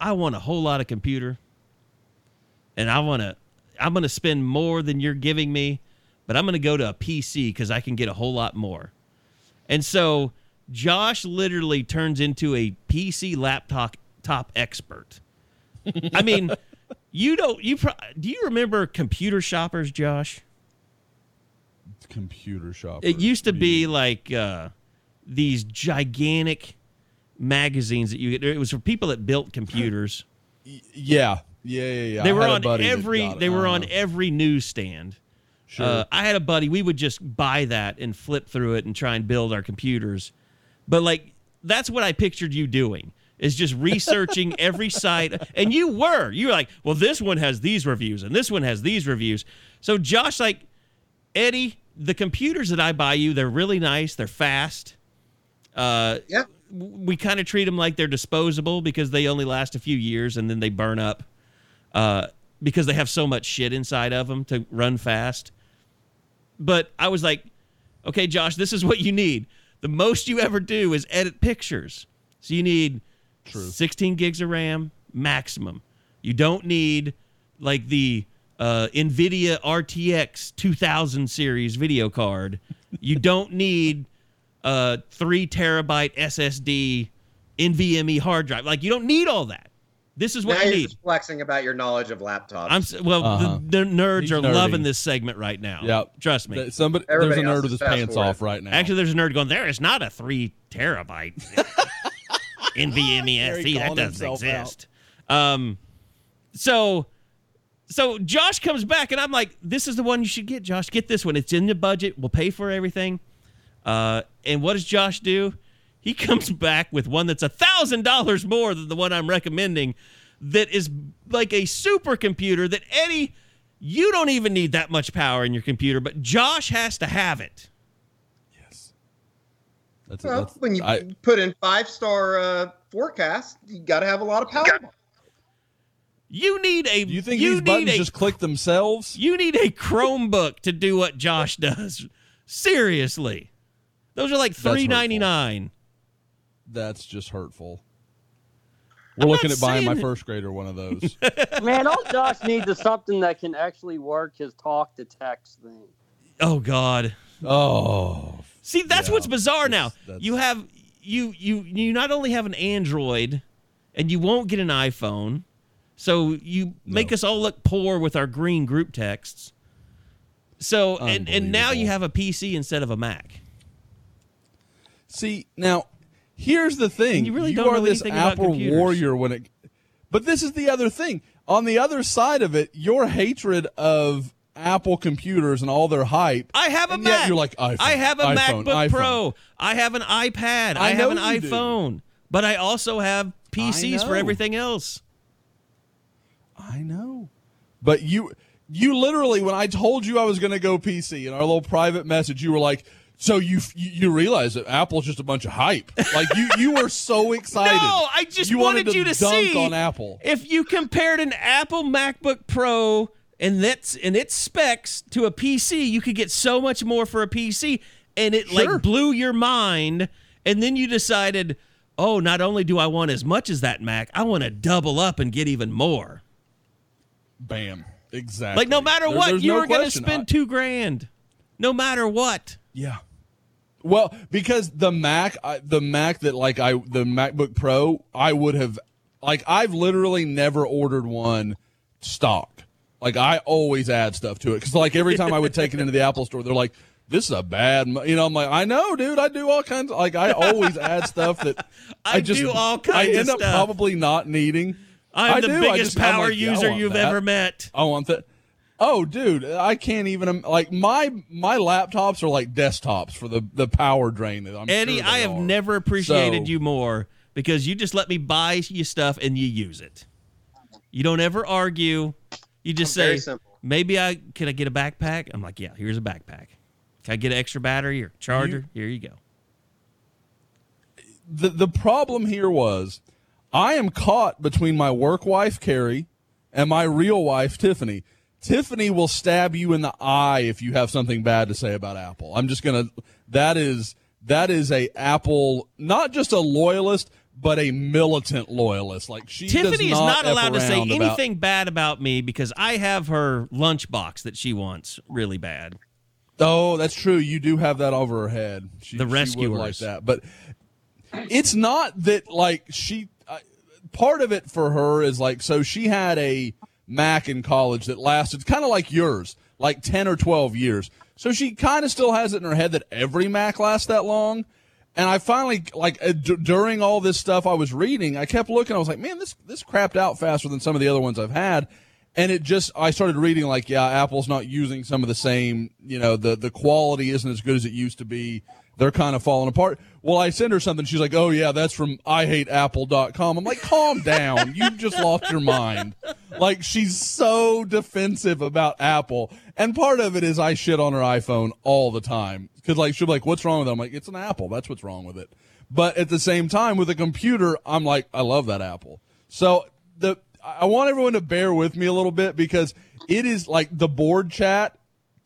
Speaker 2: I want a whole lot of computer. And I want to I'm going to spend more than you're giving me, but I'm going to go to a PC cuz I can get a whole lot more. And so Josh literally turns into a PC laptop top expert. I mean, you don't you pro- do you remember computer shoppers, Josh?
Speaker 5: Computer shop.
Speaker 2: It used to be like uh, these gigantic magazines that you get. It was for people that built computers.
Speaker 5: Yeah, yeah, yeah, yeah.
Speaker 2: They were on every. They were on
Speaker 5: Uh-huh.
Speaker 2: every newsstand.
Speaker 5: Sure.
Speaker 2: Uh, I had a buddy. We would just buy that and flip through it and try and build our computers. But like that's what I pictured you doing is just researching every site. And you were. You were like, well, this one has these reviews and this one has these reviews. So Josh, like Eddie, the computers that I buy you, they're really nice. They're fast. Uh,
Speaker 4: Yeah.
Speaker 2: we kind of treat them like they're disposable because they only last a few years and then they burn up uh, because they have so much shit inside of them to run fast. But I was like, okay, Josh, this is what you need. The most you ever do is edit pictures. So you need
Speaker 5: True.
Speaker 2: 16 gigs of RAM maximum. You don't need like the uh, NVIDIA RTX 2000 series video card. You don't need a three terabyte SSD NVMe hard drive. Like you don't need all that. This is what
Speaker 4: now
Speaker 2: you
Speaker 4: you're
Speaker 2: need.
Speaker 4: just flexing about your knowledge of laptops.
Speaker 2: I'm well.
Speaker 5: Uh-huh.
Speaker 2: The, the nerds
Speaker 5: He's
Speaker 2: are
Speaker 5: nerdy.
Speaker 2: loving this segment right now.
Speaker 5: Yep.
Speaker 2: trust me.
Speaker 5: Th- Somebody,
Speaker 4: Everybody
Speaker 5: there's a nerd with his pants
Speaker 4: forward.
Speaker 5: off right now.
Speaker 2: Actually, there's a nerd going. There is not a three terabyte NVMe SSD that doesn't exist. Um, so, so Josh comes back, and I'm like, "This is the one you should get, Josh. Get this one. It's in the budget. We'll pay for everything." Uh, and what does Josh do? He comes back with one that's a thousand dollars more than the one I'm recommending. That is like a supercomputer that Eddie, you don't even need that much power in your computer, but Josh has to have it.
Speaker 5: that's,
Speaker 4: well,
Speaker 5: that's-
Speaker 4: when you
Speaker 5: I-
Speaker 4: put in five star uh, forecast, you got to have a lot of power.
Speaker 2: You need a.
Speaker 5: you think
Speaker 2: you
Speaker 5: these
Speaker 2: need
Speaker 5: buttons
Speaker 2: a,
Speaker 5: just click themselves?
Speaker 2: You need a Chromebook to do what Josh does. Seriously, those are like
Speaker 5: hurtful.
Speaker 2: three ninety nine.
Speaker 5: That's just hurtful. We're looking
Speaker 2: not
Speaker 5: at buying my first grader one of those.
Speaker 3: Man, all Josh needs is something that can actually work his talk to text thing.
Speaker 2: Oh God.
Speaker 5: oh,
Speaker 2: See, that's
Speaker 5: Yeah,
Speaker 2: what's bizarre now.
Speaker 5: that's- that's-
Speaker 2: You have you you you not only have an Android, and you won't get an iPhone, so you make
Speaker 5: No.
Speaker 2: us all look poor with our green group texts. So and and now you have a PC instead of a Mac.
Speaker 5: See, now here's the thing.
Speaker 2: And you really
Speaker 5: you
Speaker 2: don't
Speaker 5: are this Apple warrior when it But this is the other thing. On the other side of it, your hatred of Apple computers and all their hype.
Speaker 2: I have a Mac.
Speaker 5: Yet you're like iPhone.
Speaker 2: I have a
Speaker 5: iPhone,
Speaker 2: MacBook
Speaker 5: iPhone.
Speaker 2: Pro. I have an iPad. I,
Speaker 5: I
Speaker 2: have an
Speaker 5: you do.
Speaker 2: iPhone. But I also have PCs for everything else.
Speaker 5: I know. But you you literally when I told you I was going to go PC in our little private message, you were like, "So you you, realize that Apple's just a bunch of hype." Like you you were so excited.
Speaker 2: No, I just
Speaker 5: you
Speaker 2: wanted,
Speaker 5: wanted
Speaker 2: you to
Speaker 5: dunk
Speaker 2: see
Speaker 5: on Apple.
Speaker 2: if you compared an Apple MacBook Pro and that's and its specs to a PC, you could get so much more for a PC, and it
Speaker 5: Sure.
Speaker 2: like blew your mind. And then you decided, oh, not only do I want as much as that Mac, I want to double up and get even more.
Speaker 5: Bam. Exactly.
Speaker 2: Like no matter
Speaker 5: There-
Speaker 2: what, you
Speaker 5: no
Speaker 2: were going to spend
Speaker 5: I-
Speaker 2: two grand, no matter what.
Speaker 5: Yeah. Well, because the Mac, I, the Mac that like I, the MacBook Pro, I would have, like, I've literally never ordered one stock. Like, I always add stuff to it because, like, every time I would take it into the Apple Store, they're like, "This is a bad," mo-" you know. I'm like, I know, dude. I do all kinds. Of, like, I always add stuff that
Speaker 2: I
Speaker 5: just
Speaker 2: do all kinds.
Speaker 5: I end
Speaker 2: of
Speaker 5: up probably not needing.
Speaker 2: I'm
Speaker 5: I
Speaker 2: the
Speaker 5: do,
Speaker 2: biggest
Speaker 5: I'm
Speaker 2: power
Speaker 5: like, yeah,
Speaker 2: user you've
Speaker 5: that.
Speaker 2: ever met.
Speaker 5: I want that. Oh, dude, I can't even. Like my my laptops are like desktops for the the power drain that I'm.
Speaker 2: Eddie,
Speaker 5: sure
Speaker 2: I have
Speaker 5: are.
Speaker 2: never appreciated
Speaker 5: So-
Speaker 2: you more because you just let me buy you stuff and you use it. You don't ever argue. You just
Speaker 4: I'm
Speaker 2: say, maybe I can I get a backpack? I'm like, yeah, here's a backpack. Can I get an extra battery or charger? Here you go.
Speaker 5: the the problem here was I am caught between my work wife Carey and my real wife Tiffany. Tiffany will stab you in the eye if you have something bad to say about Apple. I'm just gonna. That is that is a Apple, not just a loyalist, but a militant loyalist. Like she does
Speaker 2: Tiffany is not
Speaker 5: F
Speaker 2: allowed to say
Speaker 5: around about-
Speaker 2: anything bad about me because I have her lunchbox that she wants really bad.
Speaker 5: Oh, that's true. You do have that over her head. She,
Speaker 2: The
Speaker 5: would like that, but it's not that like she. Part of it for her is like so she had a Mac in college that lasted kind of like yours, like ten or twelve years. So she kind of still has it in her head that every Mac lasts that long. And I finally like uh, d- during all this stuff I was reading, I kept looking. I was like, man, this this crapped out faster than some of the other ones I've had. And it just I started reading like, yeah, Apple's not using some of the same, you know, the the quality isn't as good as it used to be. They're kind of falling apart. Well, I send her something. She's like, oh yeah, that's from IHateApple.com. I'm like, calm down. You've just lost your mind. Like she's so defensive about Apple. And part of it is I shit on her iPhone all the time. Cause like she'll be like, what's wrong with it? I'm like, it's an Apple. That's what's wrong with it. But at the same time, with a computer, I'm like, I love that Apple. So the I want everyone to bear with me a little bit because it is like the board chat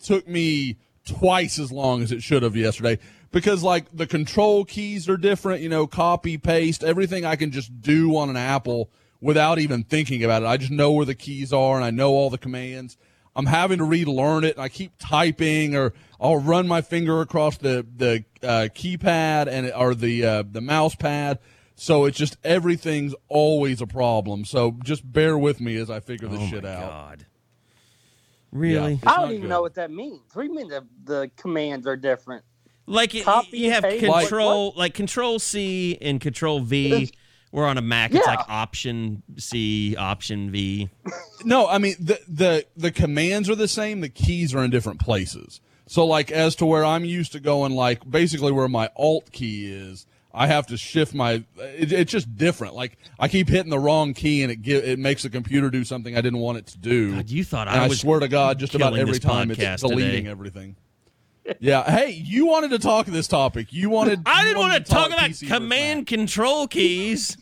Speaker 5: took me twice as long as it should have yesterday because like the control keys are different, you know, copy, paste, everything I can just do on an Apple without even thinking about it. I just know where the keys are and I know all the commands. I'm having to relearn it and I keep typing or I'll run my finger across the the uh, keypad and or the uh, the mouse pad. So it's just everything's always a problem. So just bear with me as I figure this
Speaker 2: oh
Speaker 5: shit
Speaker 2: my
Speaker 5: out.
Speaker 2: God. Really?
Speaker 5: It's
Speaker 3: I don't
Speaker 5: not
Speaker 3: even
Speaker 5: good.
Speaker 3: know what that means. What do you mean the, the commands are different?
Speaker 2: Like it,
Speaker 3: Copy
Speaker 2: you have
Speaker 3: and
Speaker 2: control, like control C and control V. We're on a Mac, it's like Option C, Option V.
Speaker 5: No, I mean the the the commands are the same. The keys are in different places. So like as to where I'm used to going, like basically where my Alt key is, I have to shift my. It, it's just different. Like I keep hitting the wrong key, and it give, it makes the computer do something I didn't want it to do.
Speaker 2: God, you thought
Speaker 5: and
Speaker 2: I
Speaker 5: I,
Speaker 2: was
Speaker 5: swear to God, just about every time
Speaker 2: podcast
Speaker 5: it's deleting
Speaker 2: today.
Speaker 5: everything. Yeah. Hey, you wanted to talk this topic. You wanted.
Speaker 2: I didn't want to talk about
Speaker 5: PC
Speaker 2: command control keys.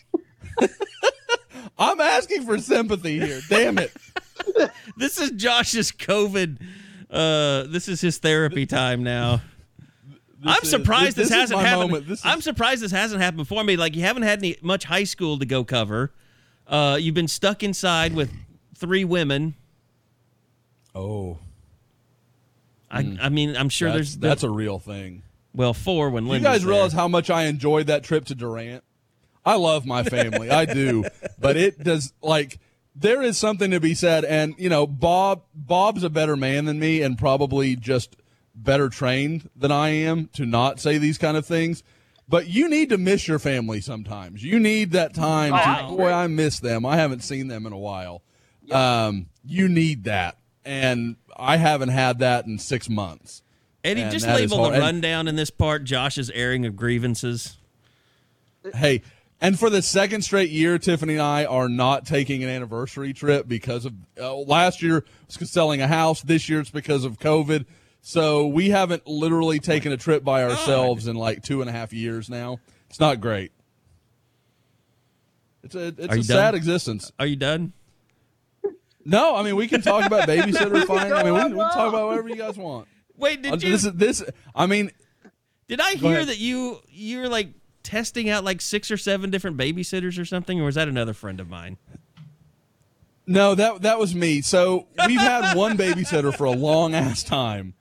Speaker 5: I'm asking for sympathy here. Damn it.
Speaker 2: this is Josh's COVID. Uh, this is his therapy time now. I'm surprised
Speaker 5: this-
Speaker 2: this,
Speaker 5: this is
Speaker 2: hasn't happened.
Speaker 5: This
Speaker 2: I'm surprised this hasn't happened before. me. like you haven't had any much high school to go cover. Uh, you've been stuck inside with three women.
Speaker 5: Oh,
Speaker 2: I, I mean, I'm sure
Speaker 5: that's,
Speaker 2: there's
Speaker 5: that's a real thing.
Speaker 2: well four when
Speaker 5: You
Speaker 2: Linda's
Speaker 5: guys
Speaker 2: there.
Speaker 5: realize how much I enjoyed that trip to Durant? I love my family, I do, but it does like there is something to be said, and you know, Bob Bob's a better man than me, and probably just better trained than I am to not say these kind of things. But you need to miss your family sometimes. You need that time.
Speaker 3: Oh,
Speaker 5: to,
Speaker 3: I
Speaker 5: boy, I miss them. I haven't seen them in a while. Um, you need that, and I haven't had that in six months.
Speaker 2: Eddie,
Speaker 5: and
Speaker 2: just label the rundown in this part. Josh's airing of grievances.
Speaker 5: Hey, and for the second straight year, Tiffany and I are not taking an anniversary trip because of uh, last year was selling a house. This year it's because of COVID. So we haven't literally taken a trip by ourselves in like two and a half years now. It's not great. It's a it's
Speaker 2: Are
Speaker 5: a sad
Speaker 2: done?
Speaker 5: existence.
Speaker 2: Are you done?
Speaker 5: No, I mean we can talk about babysitter fine. I mean we, we can talk about whatever you guys want.
Speaker 2: Wait,
Speaker 5: Uh,
Speaker 2: did you?
Speaker 5: This is this. I mean,
Speaker 2: Did I hear
Speaker 5: ahead.
Speaker 2: that you you're like testing out like six or seven different babysitters or something, or was that another friend of mine?
Speaker 5: no, that that was me. So we've had one babysitter for a long ass time.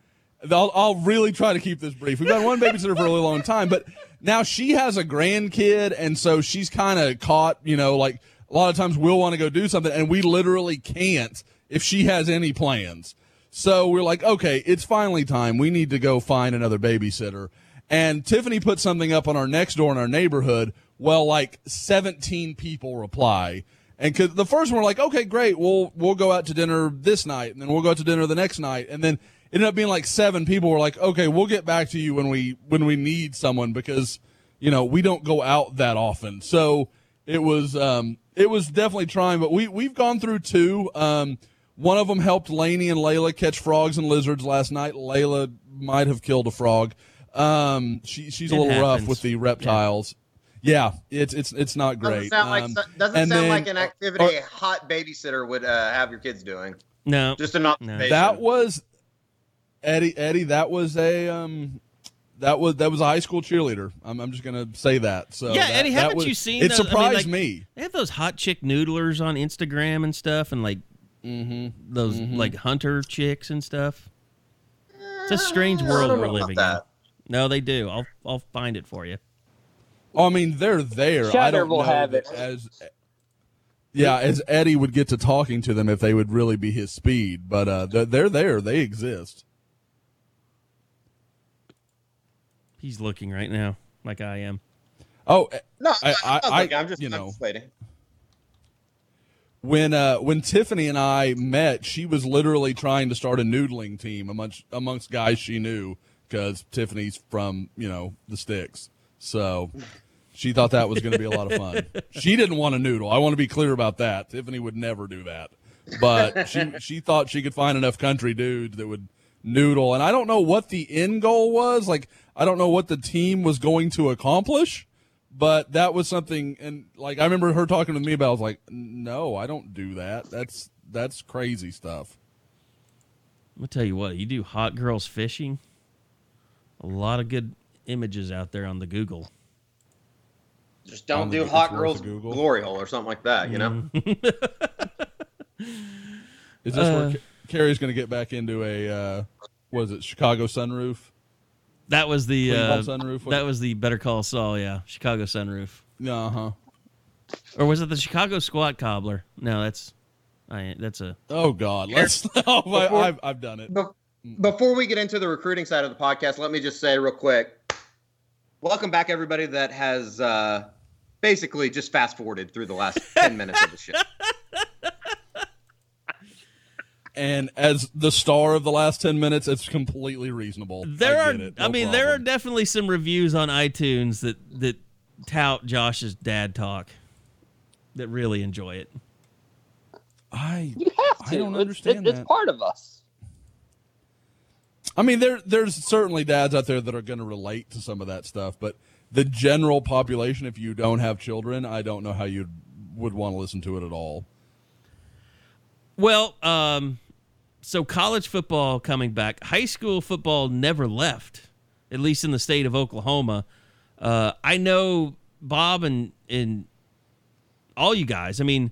Speaker 5: I'll, I'll really try to keep this brief. We've had one babysitter for a really long time, but now she has a grandkid, and so she's kind of caught. You know, like a lot of times we'll want to go do something, and we literally can't if she has any plans. So we're like, okay, it's finally time. We need to go find another babysitter. And Tiffany put something up on our next door in our neighborhood. Well, like 17 people reply. And 'cause the first one we're like, okay, great. We'll, we'll go out to dinner this night and then we'll go out to dinner the next night. And then it ended up being like seven people were like, okay, we'll get back to you when we, when we need someone because, you know, we don't go out that often. So it was, um, it was definitely trying, but we, we've gone through two. Um, one of them helped Laney and Layla catch frogs and lizards last night. Layla might have killed a frog. Um, she, she's a
Speaker 2: It
Speaker 5: little rough with the reptiles. Yeah, it's it's it's not great.
Speaker 4: Doesn't
Speaker 5: great.
Speaker 4: sound like
Speaker 5: Um,
Speaker 4: so- doesn't
Speaker 5: and
Speaker 4: sound
Speaker 5: then-
Speaker 4: like an activity a hot babysitter would uh, have your kids doing.
Speaker 2: No,
Speaker 4: Just an observation.
Speaker 5: That was Eddie. Eddie, that was a um, that was that was a high school cheerleader. I'm, I'm just gonna say that. So
Speaker 2: Yeah,
Speaker 5: that-
Speaker 2: Eddie, haven't
Speaker 5: was-
Speaker 2: you seen
Speaker 5: It
Speaker 2: those- I mean,
Speaker 5: surprised
Speaker 2: like-
Speaker 5: me.
Speaker 2: they have those hot chick noodlers on Instagram and stuff, and like
Speaker 5: Mm-hmm.
Speaker 2: those like hunter chicks and stuff. It's a strange world we're
Speaker 4: know about
Speaker 2: living in. No, they do. I'll I'll find it for you.
Speaker 5: Oh, I mean, they're there. I don't
Speaker 3: will
Speaker 5: know
Speaker 3: have it.
Speaker 5: as. Yeah, as Eddie would get to talking to them if they would really be his speed, but uh, they're, they're there. They exist.
Speaker 2: He's looking right now, like I am.
Speaker 5: Oh,
Speaker 4: No,
Speaker 5: I-
Speaker 4: I,
Speaker 5: I-
Speaker 4: I,
Speaker 5: I-
Speaker 4: am just
Speaker 5: you know.
Speaker 4: waiting.
Speaker 5: when uh when Tiffany and I met, she was literally trying to start a noodling team amongst amongst guys she knew because Tiffany's from you know the sticks, so she thought that was going to be a lot of fun. She didn't want to noodle. I want to be clear about that. Tiffany would never do that, but she she thought she could find enough country dudes that would noodle, and I don't know what the end goal was. Like I don't know what the team was going to accomplish but that was something and like i remember her talking to me about it, i was like no i don't do that that's that's crazy stuff
Speaker 2: I'm gonna tell you what. You do hot girls fishing. A lot of good images out there on the Google.
Speaker 4: Just don't
Speaker 5: don't
Speaker 4: do
Speaker 5: think
Speaker 4: hot girls
Speaker 5: Google.
Speaker 4: glory hole or something like that. You know.
Speaker 5: is this where Ca- Carey's going to get back into a uh what is it chicago sunroof
Speaker 2: That was the
Speaker 5: Clean
Speaker 2: uh,
Speaker 5: Sunroof,
Speaker 2: that was the Better Call Saul. Yeah, Chicago Sunroof,
Speaker 5: uh-huh
Speaker 2: or was it the Chicago Squat Cobbler? No, that's I. That's a
Speaker 5: oh god let's oh, I,
Speaker 4: Before-
Speaker 5: I've, I've done it
Speaker 4: Be- Before we get into the recruiting side of the podcast, let me just say real quick welcome back, everybody that has uh, basically just fast forwarded through the last 10 minutes of the show.
Speaker 5: And as the star of the last 10 minutes it's completely reasonable
Speaker 2: there
Speaker 5: I
Speaker 2: are.
Speaker 5: get it.
Speaker 2: I
Speaker 5: No
Speaker 2: mean, there are definitely some reviews on iTunes that that tout Josh's dad talk. That really enjoy it.
Speaker 5: i
Speaker 3: You have to.
Speaker 5: I
Speaker 3: to.
Speaker 5: don't
Speaker 3: It's-
Speaker 5: understand
Speaker 3: It's
Speaker 5: that.
Speaker 3: part of us.
Speaker 5: I mean, there there's certainly dads out there that are going to relate to some of that stuff, but the general population, if you don't have children, I don't know how you would want to listen to it at all.
Speaker 2: Well, um, so college football coming back. High school football never left, at least in the state of Oklahoma. Uh, I know Bob and and all you guys. I mean,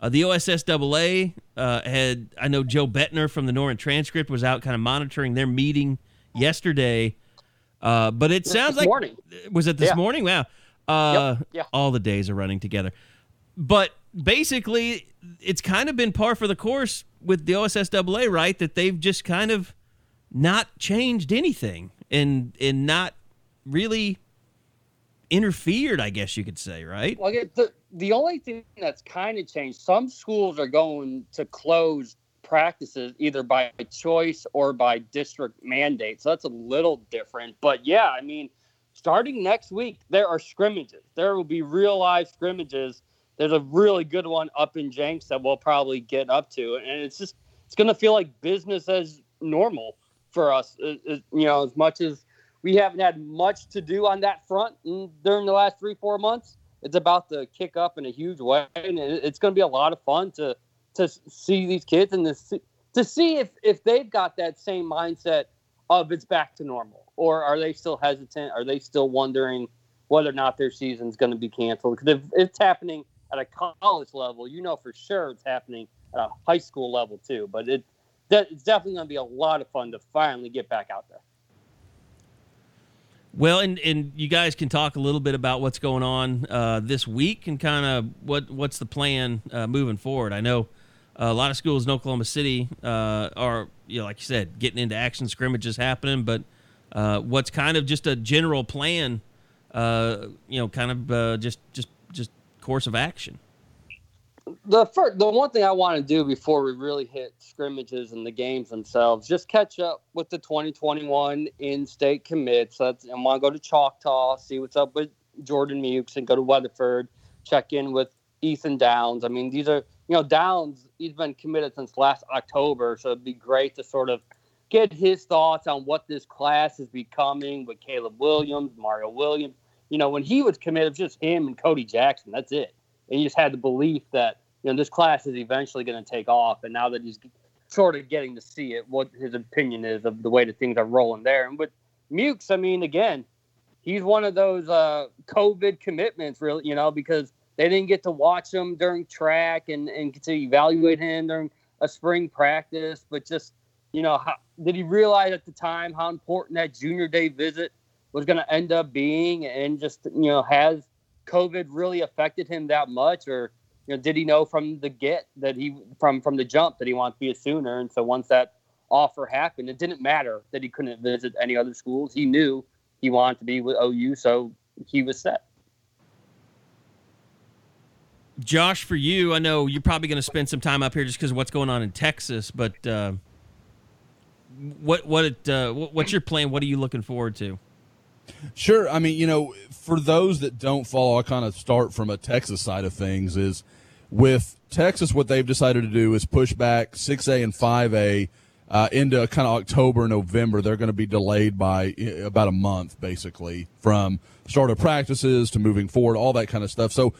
Speaker 2: uh, the OSSAA uh, had. I know Joe Bettner from the Norman Transcript was out, kind of monitoring their meeting yesterday. Uh, but it sounds
Speaker 3: this
Speaker 2: like
Speaker 3: morning.
Speaker 2: was it this
Speaker 3: Yeah.
Speaker 2: morning? Wow. Uh,
Speaker 3: Yep, yeah.
Speaker 2: All the days are running together. But basically, it's kind of been par for the course with the OSSAA, right? That they've just kind of not changed anything and and not really interfered, I guess you could say, right?
Speaker 3: Well, the the only thing that's kind of changed. Some schools are going to close practices either by choice or by district mandate. So that's a little different. But yeah, I mean, starting next week, there are scrimmages. There will be real live scrimmages. There's a really good one up in Jenks that we'll probably get up to, and it's just it's going to feel like business as normal for us. Uh, uh, you know, as much as we haven't had much to do on that front in, during the last three four months it's about to kick up in a huge way and it- it's going to be a lot of fun to to see these kids and to see, to see if if they've got that same mindset of it's back to normal, or are they still hesitant? Are they still wondering whether or not their season's going to be canceled? Because if it's happening at a college level, you know for sure it's happening at a high school level too. But it it's definitely going to be a lot of fun to finally get back out there.
Speaker 2: Well, and, and you guys can talk a little bit about what's going on uh, this week and kind of what what's the plan uh, moving forward. I know a lot of schools in Oklahoma City uh, are, you know, like you said, getting into action scrimmages happening, but uh, what's kind of just a general plan, uh, you know, kind of uh, just just course of action
Speaker 3: the first, the one thing I want to do before we really hit scrimmages and the games themselves, just catch up with the 2021 in-state commits. That's, I want to go to Choctaw, see what's up with Jordan Mukes, and go to Weatherford, check in with Ethan Downs. I mean, these are you know Downs. He's been committed since last October, so it'd be great to sort of get his thoughts on what this class is becoming with Caleb Williams, Mario Williams. You know, when he was committed, it was just him and Cody Jackson. That's it. And he just had the belief that you know this class is eventually going to take off. And now that he's sort of getting to see it, what his opinion is of the way that things are rolling there. And with Mukes, I mean, again, he's one of those uh, COVID commitments, really, you know, because they didn't get to watch him during track and and to evaluate him during a spring practice, but just you know, how, did he realize at the time how important that junior day visit was going to end up being, and just you know, has COVID really affected him that much, or you know, did he know from the get that he from from the jump that he wanted to be a Sooner? And so once that offer happened, it didn't matter that he couldn't visit any other schools. He knew he wanted to be with OU, so he was set.
Speaker 2: Josh, for you, I know you're probably going to spend some time up here just because of what's going on in Texas. But uh, what what it, uh, what's your plan? What are you looking forward to?
Speaker 5: Sure. I mean, you know, for those that don't follow, I kind of start from a Texas side of things. Is with Texas, what they've decided to do is push back 6A and 5A uh, into kind of October, November. They're going to be delayed by uh, about a month, basically, from start of practices to moving forward, all that kind of stuff. So,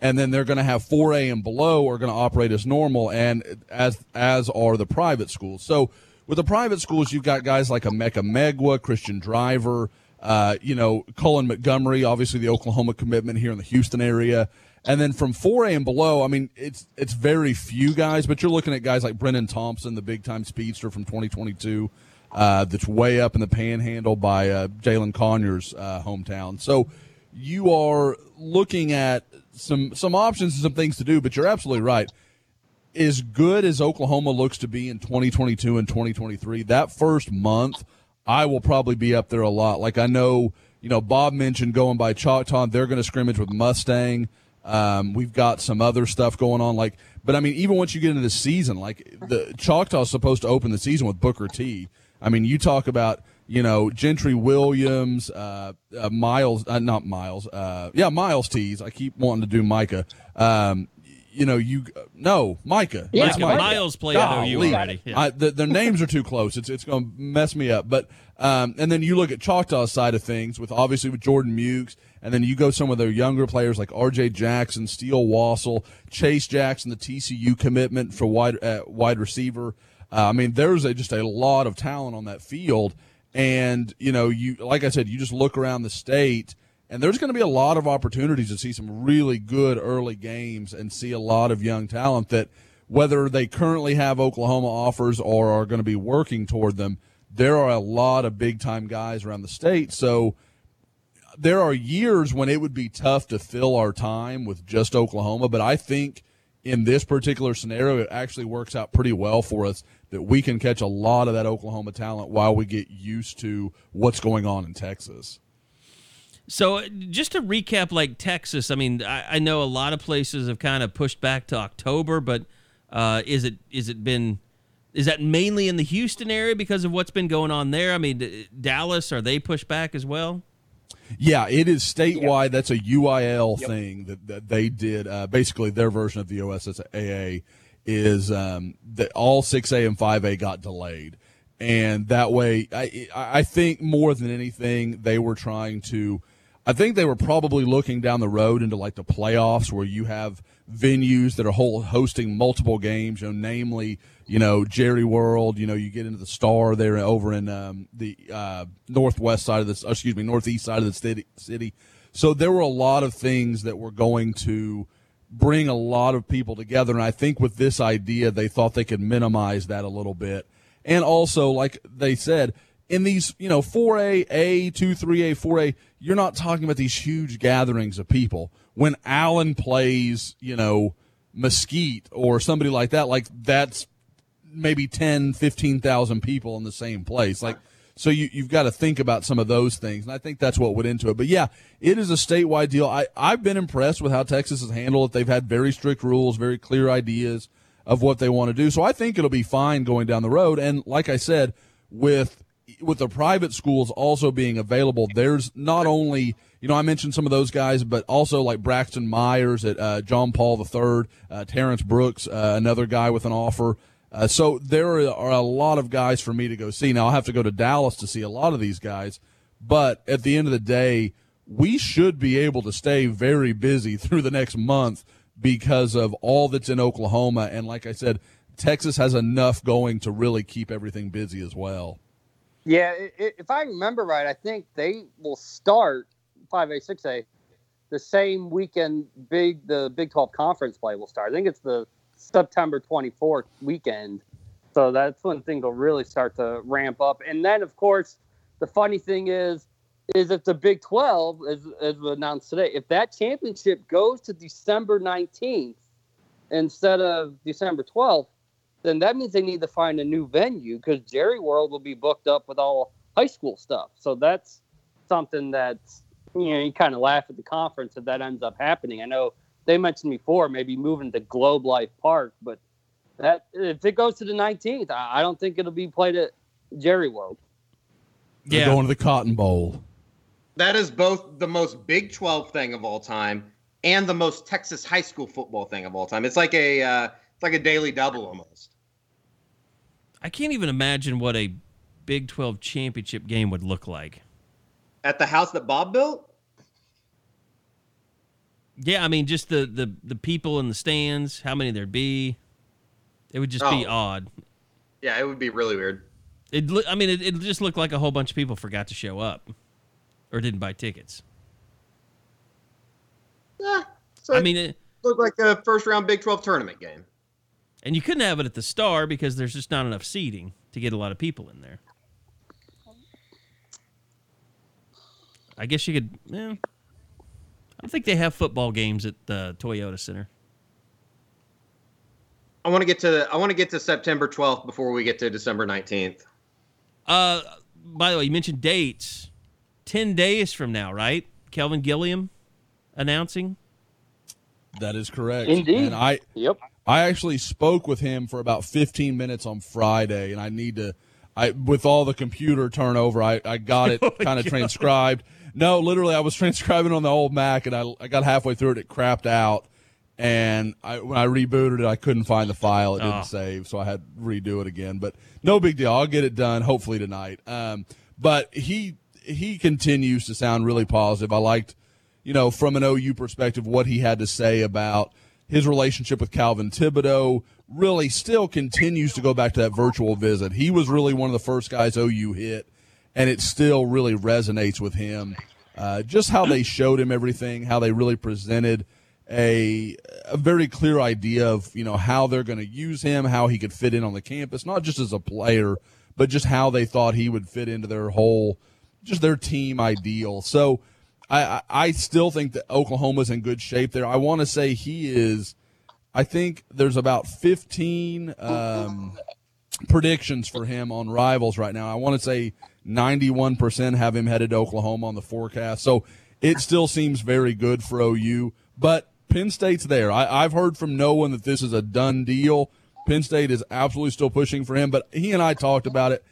Speaker 5: and then they're going to have 4A and below are going to operate as normal, and as as are the private schools. So, with the private schools, you've got guys like Emeka Megwa, Christian Driver. Uh, you know, Cullen Montgomery, obviously the Oklahoma commitment here in the Houston area. And then from 4A and below, I mean, it's it's very few guys, but you're looking at guys like Brennan Thompson, the big time speedster from 2022, uh, that's way up in the panhandle by uh, Jalen Conyers' uh, hometown. So you are looking at some some options and some things to do, but you're absolutely right. As good as Oklahoma looks to be in 2022 and 2023, that first month – I will probably be up there a lot. Like I know, you know, Bob mentioned going by Choctaw. They're going to scrimmage with Mustang. Um, we've got some other stuff going on. Like, but I mean, even once you get into the season, like the Choctaw is supposed to open the season with Booker T. I mean, you talk about you know Gentry Williams, uh, uh, Miles, uh, not Miles, uh, yeah, Myles Tease. I keep wanting to do Micah. Um, you know, you no Micah.
Speaker 3: Yeah,
Speaker 2: Micah.
Speaker 3: Micah.
Speaker 2: Miles played at OU already. Yeah.
Speaker 5: I, the, their names are too close. It's it's going to mess me up. But um, and then you look at Choctaw's side of things with obviously with Jordan Mukes, and then you go some of their younger players like R.J. Jackson, Steele Wassel, Chase Jackson, the TCU commitment for wide uh, wide receiver. Uh, I mean, there's a, just a lot of talent on that field, and you know, you like I said, you just look around the state and there's going to be a lot of opportunities to see some really good early games and see a lot of young talent that, whether they currently have Oklahoma offers or are going to be working toward them, there are a lot of big time guys around the state. So there are years when it would be tough to fill our time with just Oklahoma, but I think in this particular scenario, it actually works out pretty well for us that we can catch a lot of that Oklahoma talent while we get used to what's going on in Texas.
Speaker 2: So just to recap, like Texas, I mean, I, I, know a lot of places have kind of pushed back to October, but uh, is it is it been is that mainly in the Houston area because of what's been going on there? I mean, Dallas are they pushed back as well?
Speaker 5: Yeah, it is statewide. Yep. That's a UIL yep. thing that, that they did. Uh, basically, their version of the OSSAA is um, that all 6A and 5A got delayed. And that way, I, I think more than anything, they were trying to – I think they were probably looking down the road into like the playoffs where you have venues that are whole, hosting multiple games, you know, namely, you know, Jerry World, you know, you get into the Star there over in um, the uh, northwest side of this, excuse me, northeast side of the city, city. So there were a lot of things that were going to bring a lot of people together. And I think with this idea, they thought they could minimize that a little bit. And also, like they said, in these, you know, 4A, A, 2, 3A, 4A, you're not talking about these huge gatherings of people. When Allen plays, you know, Mesquite or somebody like that, like that's maybe 10, 15,000 people in the same place. Like, so you, you've got to think about some of those things. And I think that's what went into it. But yeah, it is a statewide deal. I, I've been impressed with how Texas has handled it. They've had very strict rules, very clear ideas of what they want to do. So I think it'll be fine going down the road. And like I said, with with the private schools also being available, there's not only you know I mentioned some of those guys, but also like Braxton Myers at uh, John Paul III, uh, Terrence Brooks, uh, another guy with an offer. Uh, so there are a lot of guys for me to go see. Now I'll have to go to Dallas to see a lot of these guys, but at the end of the day, we should be able to stay very busy through the next month because of all that's in Oklahoma. And like I said, Texas has enough going to really keep everything busy as well.
Speaker 3: Yeah, if I remember right, I think they will start 5A, 6A the same weekend. Big the Big 12 conference play will start. I think it's the September 24th weekend. So that's when things will really start to ramp up. And then, of course, the funny thing is, is if the Big 12, as, as announced today, if that championship goes to December 19th instead of December 12th, then that means they need to find a new venue because Jerry World will be booked up with all high school stuff. So that's something that's you know you kind of laugh at the conference if that ends up happening. I know they mentioned before maybe moving to Globe Life Park, but that if it goes to the 19th, I, I don't think it'll be played at Jerry World.
Speaker 5: They're yeah, going to the Cotton Bowl.
Speaker 4: That is both the most Big 12 thing of all time and the most Texas high school football thing of all time. It's like a uh, it's like a daily double almost.
Speaker 2: I can't even imagine what a Big 12 championship game would look like.
Speaker 4: At the house that Bob built?
Speaker 2: Yeah, I mean just the the the people in the stands, how many there'd be. It would just oh. be odd.
Speaker 4: Yeah, it would be really weird.
Speaker 2: It I mean it it just looked like a whole bunch of people forgot to show up or didn't buy tickets.
Speaker 4: Yeah. So I mean it looked like a first round Big 12 tournament game.
Speaker 2: And you couldn't have it at the Star because there's just not enough seating to get a lot of people in there. I guess you could. Yeah, I don't think they have football games at the Toyota Center.
Speaker 4: I want to get to I want to get to September 12th before we get to December 19th.
Speaker 2: Uh, by the way, you mentioned dates. Ten days from now, right? Kelvin Gilliam announcing.
Speaker 5: That is correct.
Speaker 3: Indeed.
Speaker 5: And I
Speaker 3: yep.
Speaker 5: I actually spoke with him for about 15 minutes on Friday, and I need to, I with all the computer turnover, I, I got it oh kind of transcribed. No, literally, I was transcribing on the old Mac, and I, I got halfway through it, it crapped out, and I, when I rebooted it, I couldn't find the file. It didn't oh. save, so I had to redo it again. But no big deal. I'll get it done hopefully tonight. Um, but he he continues to sound really positive. I liked, you know, from an OU perspective, what he had to say about – his relationship with Calvin Thibodeaux really still continues to go back to that virtual visit. He was really one of the first guys OU hit, and it still really resonates with him. Uh, just how they showed him everything, how they really presented a a very clear idea of you know how they're going to use him, how he could fit in on the campus, not just as a player, but just how they thought he would fit into their whole, just their team ideal. So I, I still think that Oklahoma's in good shape there. I want to say he is. I think there's about 15 um, predictions for him on rivals right now. I want to say 91% have him headed to Oklahoma on the forecast. So it still seems very good for OU. But Penn State's there. I, I've heard from no one that this is a done deal. Penn State is absolutely still pushing for him, but he and I talked about it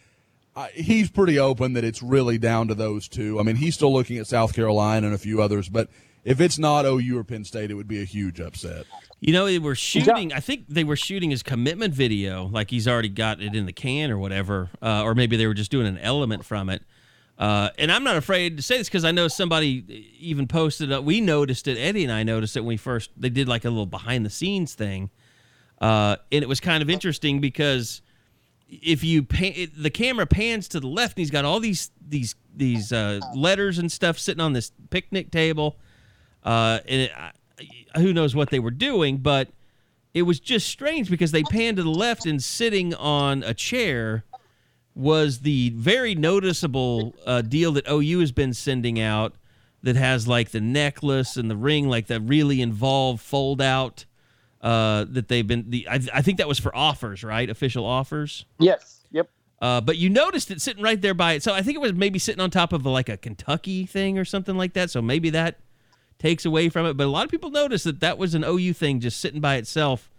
Speaker 5: he's pretty open that it's really down to those two. I mean, he's still looking at South Carolina and a few others, but if it's not OU or Penn State, it would be a huge upset.
Speaker 2: You know, they were shooting. I think they were shooting his commitment video, like he's already got it in the can or whatever, uh, or maybe they were just doing an element from it. Uh, and I'm not afraid to say this because I know somebody even posted. Uh, we noticed it. Eddie and I noticed it when we first. They did like a little behind the scenes thing, uh, and it was kind of interesting because if you pan, the camera pans to the left, and he's got all these these these uh, letters and stuff sitting on this picnic table, uh, and it, who knows what they were doing, but it was just strange because they panned to the left and sitting on a chair was the very noticeable uh, deal that OU has been sending out that has like the necklace and the ring, like the really involved fold out uh, that they've been. The I, I think that was for offers, right? Official offers.
Speaker 3: Yes. Yep.
Speaker 2: Uh, but you noticed it sitting right there by it. So I think it was maybe sitting on top of a, like a Kentucky thing or something like that. So maybe that takes away from it. But a lot of people noticed that that was an OU thing just sitting by itself,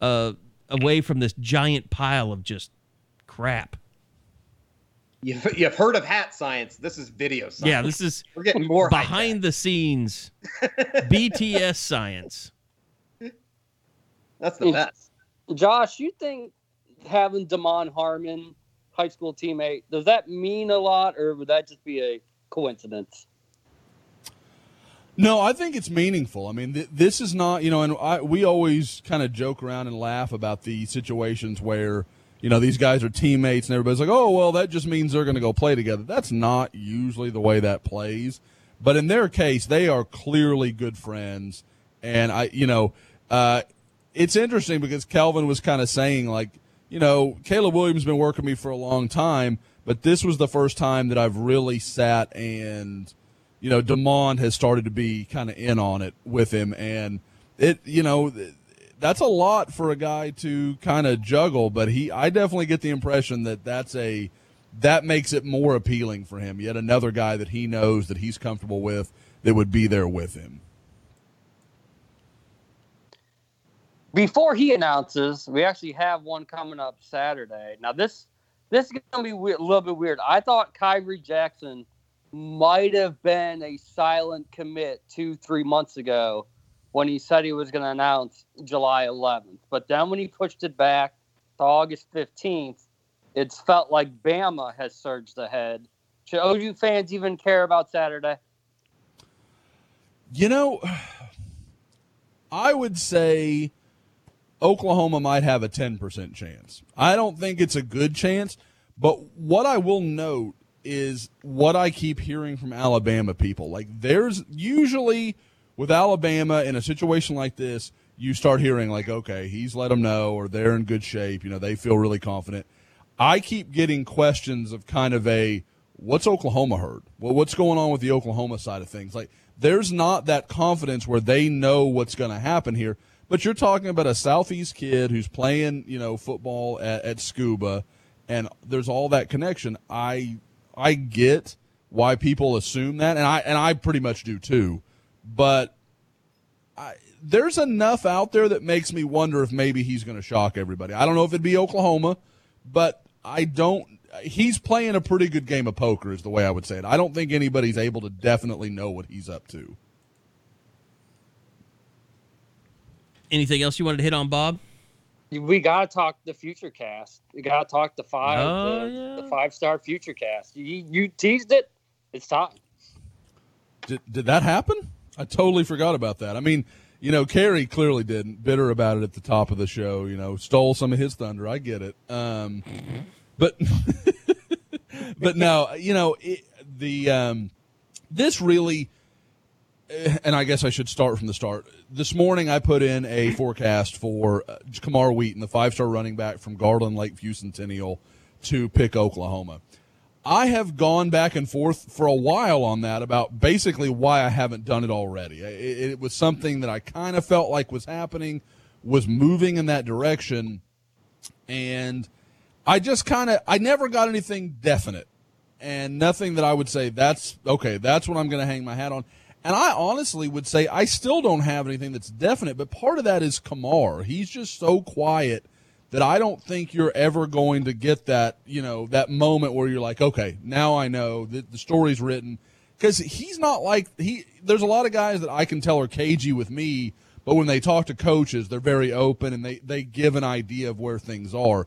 Speaker 2: uh, away from this giant pile of just crap.
Speaker 4: You've, you've heard of hat science. This is video science.
Speaker 2: Yeah, this is
Speaker 4: We're getting more
Speaker 2: behind the scenes BTS science.
Speaker 4: That's the best.
Speaker 3: Josh, you think having Damon Harmon, high school teammate, does that mean a lot, or would that just be a coincidence?
Speaker 5: No, I think it's meaningful. I mean, th- this is not, you know, and I, we always kind of joke around and laugh about the situations where, you know, these guys are teammates and everybody's like, oh, well, that just means they're going to go play together. That's not usually the way that plays. But in their case, they are clearly good friends. And I, you know, uh, it's interesting because Calvin was kind of saying, like, you know, Caleb Williams has been working me for a long time, but this was the first time that I've really sat and, you know, Demond has started to be kind of in on it with him. And it, you know, that's a lot for a guy to kind of juggle, but he, I definitely get the impression that that's a, that makes it more appealing for him. Yet another guy that he knows that he's comfortable with that would be there with him.
Speaker 3: Before he announces, we actually have one coming up Saturday. Now this this is gonna be weird, a little bit weird. I thought Kyrie Jackson might have been a silent commit two three months ago when he said he was going to announce July 11th. But then when he pushed it back to August 15th, it's felt like Bama has surged ahead. Should OU fans even care about Saturday?
Speaker 5: You know, I would say Oklahoma might have a 10% chance. I don't think it's a good chance, but what I will note is what I keep hearing from Alabama people. Like, there's usually with Alabama in a situation like this, you start hearing, like, okay, he's let them know, or they're in good shape. You know, they feel really confident. I keep getting questions of kind of a, what's Oklahoma heard? Well, what's going on with the Oklahoma side of things? Like, there's not that confidence where they know what's going to happen here. But you're talking about a Southeast kid who's playing, you know, football at, at Scuba, and there's all that connection. I I get why people assume that, and I and I pretty much do too. But I, there's enough out there that makes me wonder if maybe he's going to shock everybody. I don't know if it'd be Oklahoma, but I don't. He's playing a pretty good game of poker, is the way I would say it. I don't think anybody's able to definitely know what he's up to.
Speaker 2: Anything else you wanted to hit on, Bob?
Speaker 3: We got to talk the future cast. We got to talk the five,
Speaker 2: Oh,
Speaker 3: the,
Speaker 2: yeah.
Speaker 3: the five star future cast. You, you teased it. It's time.
Speaker 5: Did, did that happen? I totally forgot about that. I mean, you know, Carey clearly didn't. Bitter about it at the top of the show. You know, stole some of his thunder. I get it. Um, but but no, you know, it, the um, this really, and I guess I should start from the start. This morning, I put in a forecast for uh, Kamar Wheaton, the five-star running back from Garland Lakeview Centennial, to pick Oklahoma. I have gone back and forth for a while on that about basically why I haven't done it already. It, it was something that I kind of felt like was happening, was moving in that direction, and I just kind of I never got anything definite and nothing that I would say that's okay, that's what I'm going to hang my hat on. And I honestly would say I still don't have anything that's definite, but part of that is Kamar. He's just so quiet that I don't think you're ever going to get that, you know, that moment where you're like, okay, now I know that the story's written. Because he's not like he. There's a lot of guys that I can tell are cagey with me, but when they talk to coaches, they're very open and they they give an idea of where things are.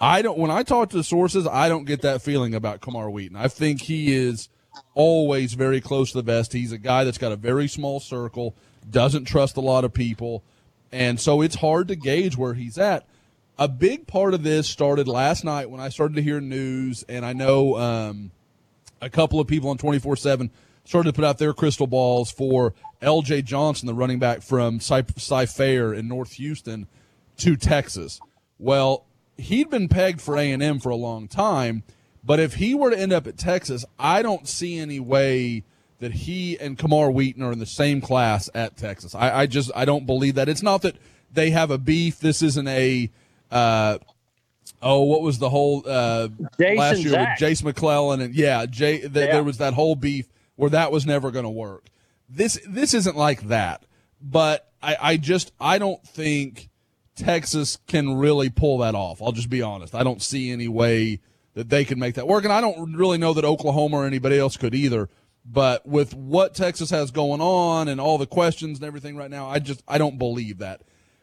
Speaker 5: I don't. When I talk to sources, I don't get that feeling about Kamar Wheaton. I think he is always very close to the vest. He's a guy that's got a very small circle, doesn't trust a lot of people, and so it's hard to gauge where he's at. A big part of this started last night when I started to hear news, and I know um, a couple of people on twenty four seven started to put out their crystal balls for L.J. Johnson, the running back from Cy Fair in North Houston, to Texas. Well, he'd been pegged for A&M for a long time, but if he were to end up at Texas, I don't see any way that he and Kamar Wheaton are in the same class at Texas. I, I just I don't believe that. It's not that they have a beef. This isn't a uh, oh, what was the whole uh, last year
Speaker 3: Zach.
Speaker 5: with Jase McClellan and yeah, Jay. Th-
Speaker 3: Yeah.
Speaker 5: There was that whole beef where that was never going to work. This this isn't like that, but I, I just I don't think Texas can really pull that off. I'll just be honest. I don't see any way that they can make that work, and I don't really know that Oklahoma or anybody else could either. But with what Texas has going on and all the questions and everything right now, I just I don't believe that.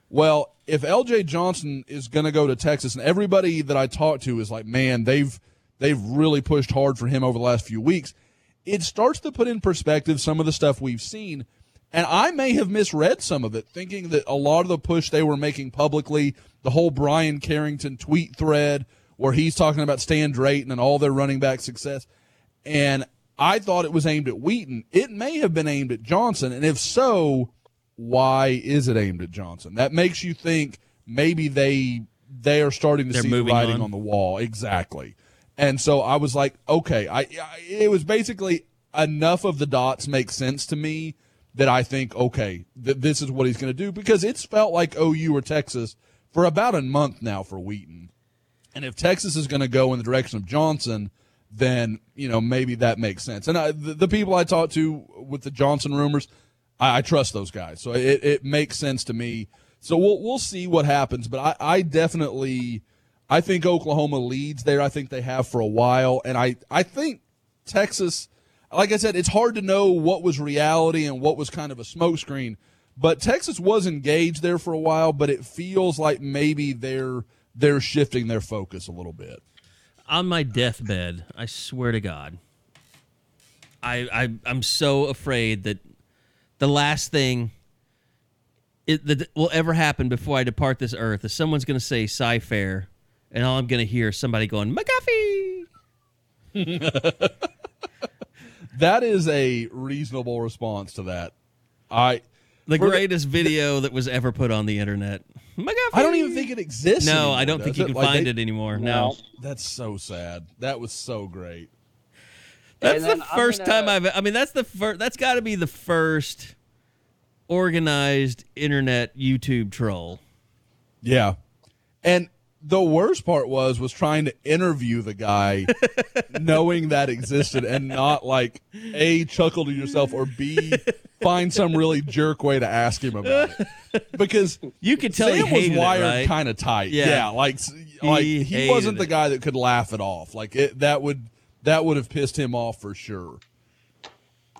Speaker 5: Well, if LJ Johnson is going to go to Texas, and everybody that I talk to is like, man, they've they've really pushed hard for him over the last few weeks. It starts to put in perspective some of the stuff we've seen, and I may have misread some of it, thinking that a lot of the push they were making publicly, the whole Bryan Carrington tweet thread where he's talking about Stan Drayton and all their running back success, and I thought it was aimed at Wheaton. It may have been aimed at Johnson, and if so, why is it aimed at Johnson? That makes you think maybe they they are starting to
Speaker 2: They're
Speaker 5: see the writing
Speaker 2: on.
Speaker 5: on the wall. Exactly. And so I was like, okay, I, I it was basically enough of the dots make sense to me that I think, okay, th- this is what he's going to do because it's felt like OU or Texas for about a month now for Wheaton. And if Texas is going to go in the direction of Johnson, then you know maybe that makes sense. And I, the, the people I talked to with the Johnson rumors, I, I trust those guys, so it, it makes sense to me. So we'll we'll see what happens, but I, I definitely I think Oklahoma leads there. I think they have for a while, and I I think Texas. Like I said, it's hard to know what was reality and what was kind of a smokescreen. But Texas was engaged there for a while, but it feels like maybe they're they're shifting their focus a little bit.
Speaker 2: on my deathbed, I swear to God, I, I I'm so afraid that the last thing it, that will ever happen before I depart this earth is someone's going to say Cy Fair, and all I'm going to hear is somebody going McGuffey.
Speaker 5: That is a reasonable response to that. I
Speaker 2: the- greatest video that was ever put on the internet. McGuffey.
Speaker 5: I don't even think it exists.
Speaker 2: No,
Speaker 5: anymore,
Speaker 2: I don't think you
Speaker 5: it?
Speaker 2: can
Speaker 5: Like,
Speaker 2: find
Speaker 5: they-
Speaker 2: it anymore. No.
Speaker 3: No.
Speaker 5: That's so sad. That was so great.
Speaker 2: That's the first
Speaker 3: gonna-
Speaker 2: time I've. I mean, that's the first. That's got to be the first organized internet YouTube troll.
Speaker 5: Yeah. And the worst part was was trying to interview the guy knowing that existed and not like A chuckle to yourself or B find some really jerk way to ask him about it. Because
Speaker 2: You could tell
Speaker 5: Sam
Speaker 2: he
Speaker 5: was wired
Speaker 2: right?
Speaker 5: kind of tight.
Speaker 2: Yeah.
Speaker 5: Yeah, like like
Speaker 2: He
Speaker 5: he, wasn't
Speaker 2: hated
Speaker 5: the guy that could laugh it off. Like it that would that would have pissed him off for sure.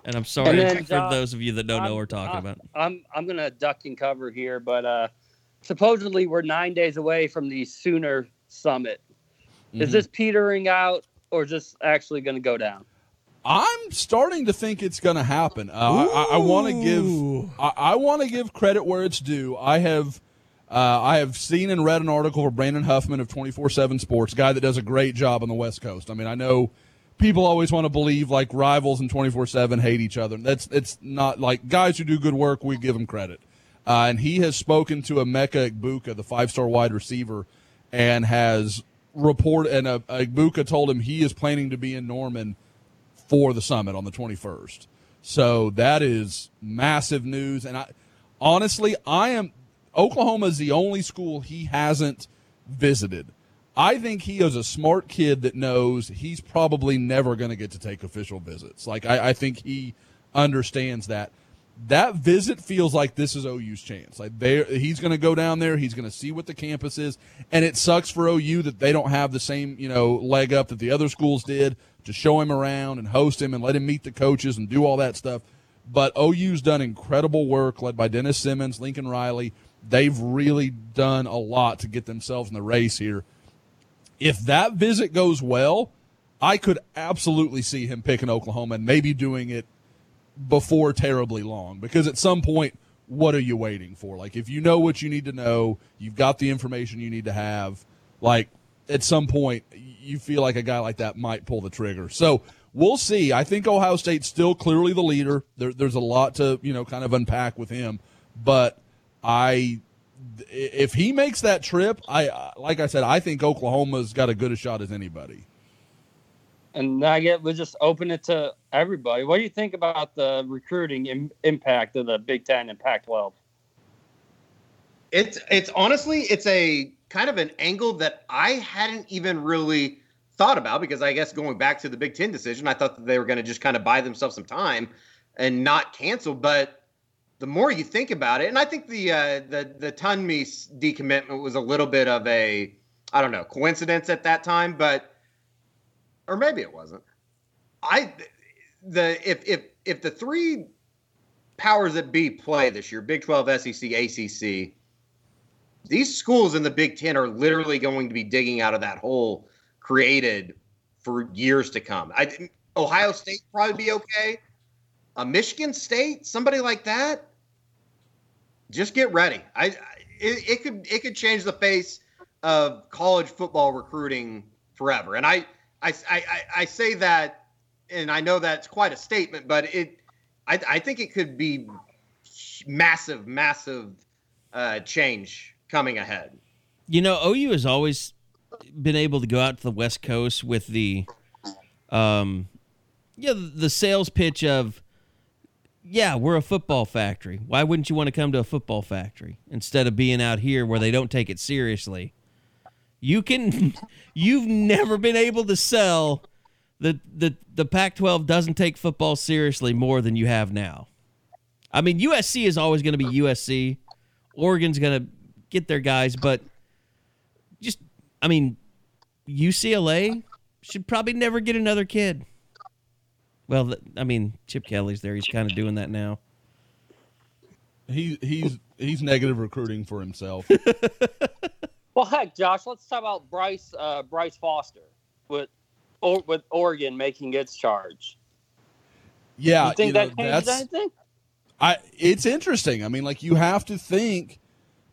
Speaker 2: And I'm sorry
Speaker 3: And then,
Speaker 2: for
Speaker 3: John,
Speaker 2: those of you that don't know
Speaker 3: I'm-
Speaker 2: what we're talking
Speaker 3: I'm-
Speaker 2: about.
Speaker 3: I'm I'm gonna duck and cover here, but uh, supposedly we're nine days away from the Sooner Summit.
Speaker 5: Mm-hmm.
Speaker 3: Is this petering out, or just actually going to go down?
Speaker 5: I'm starting to think it's going to happen. Uh, I, I, want to give I, I want to give credit where it's due. I have uh, I have seen and read an article for Brandon Huffman of 24/7 Sports, guy that does a great job on the West Coast. I mean, I know people always want to believe like rivals and 24/7 hate each other. That's it's not like guys who do good work. We give them credit. Uh, and he has spoken to Emeka Egbuka, the five-star wide receiver, and has reported, and uh, Egbuka told him he is planning to be in Norman for the summit on the 21st. So that is massive news. And I honestly, I am Oklahoma is the only school he hasn't visited. I think he is a smart kid that knows he's probably never going to get to take official visits. Like I, I think he understands that. That visit feels like this is OU's chance. Like they, he's going to go down there. He's going to see what the campus is, and it sucks for OU that they don't have the same you know leg up that the other schools did to show him around and host him and let him meet the coaches and do all that stuff. But OU's done incredible work, led by Dennis Simmons, Lincoln Riley. They've really done a lot to get themselves in the race here. If that visit goes well, I could absolutely see him picking Oklahoma and maybe doing it before terribly long because at some point what are you waiting for? Like if you know what you need to know you've got the information you need to have like at some point you feel like a guy like that might pull the trigger. So we'll see. I think ohio state's still clearly the leader. There, there's a lot to you know kind of unpack with him. But i if he makes that trip i like i said i think oklahoma's got a good a shot as anybody.
Speaker 3: And I get we'll just open it to everybody. What do you think about the recruiting Im- impact of the Big Ten and Pac-12?
Speaker 4: It's it's honestly it's a kind of an angle that I hadn't even really thought about because I guess going back to the Big Ten decision, I thought that they were going to just kind of buy themselves some time and not cancel. But the more you think about it, and I think the uh, the the Tunme decommitment was a little bit of a I don't know coincidence at that time, but or maybe it wasn't. I the if if if the three powers that be play this year, Big 12, SEC, ACC, these schools in the Big 10 are literally going to be digging out of that hole created for years to come. I Ohio State probably be okay. A Michigan State, somebody like that, just get ready. I it, it could it could change the face of college football recruiting forever. And I I, I, I say that, and I know that's quite a statement, but it, I, I think it could be massive, massive uh, change coming ahead.
Speaker 2: You know, OU has always been able to go out to the West Coast with the, um, yeah, the sales pitch of, yeah, we're a football factory. Why wouldn't you want to come to a football factory instead of being out here where they don't take it seriously? You can you've never been able to sell the the the Pac-12 doesn't take football seriously more than you have now. I mean, USC is always going to be USC. Oregon's going to get their guys, but just I mean, UCLA should probably never get another kid. Well, I mean, Chip Kelly's there. He's kind of doing that now.
Speaker 5: He he's he's negative recruiting for himself.
Speaker 3: Well, heck, Josh, let's talk about Bryce uh, Bryce Foster with or, with Oregon making its charge.
Speaker 5: Yeah,
Speaker 3: you think
Speaker 5: you
Speaker 3: that
Speaker 5: know,
Speaker 3: changes
Speaker 5: that's,
Speaker 3: anything?
Speaker 5: I it's interesting. I mean, like you have to think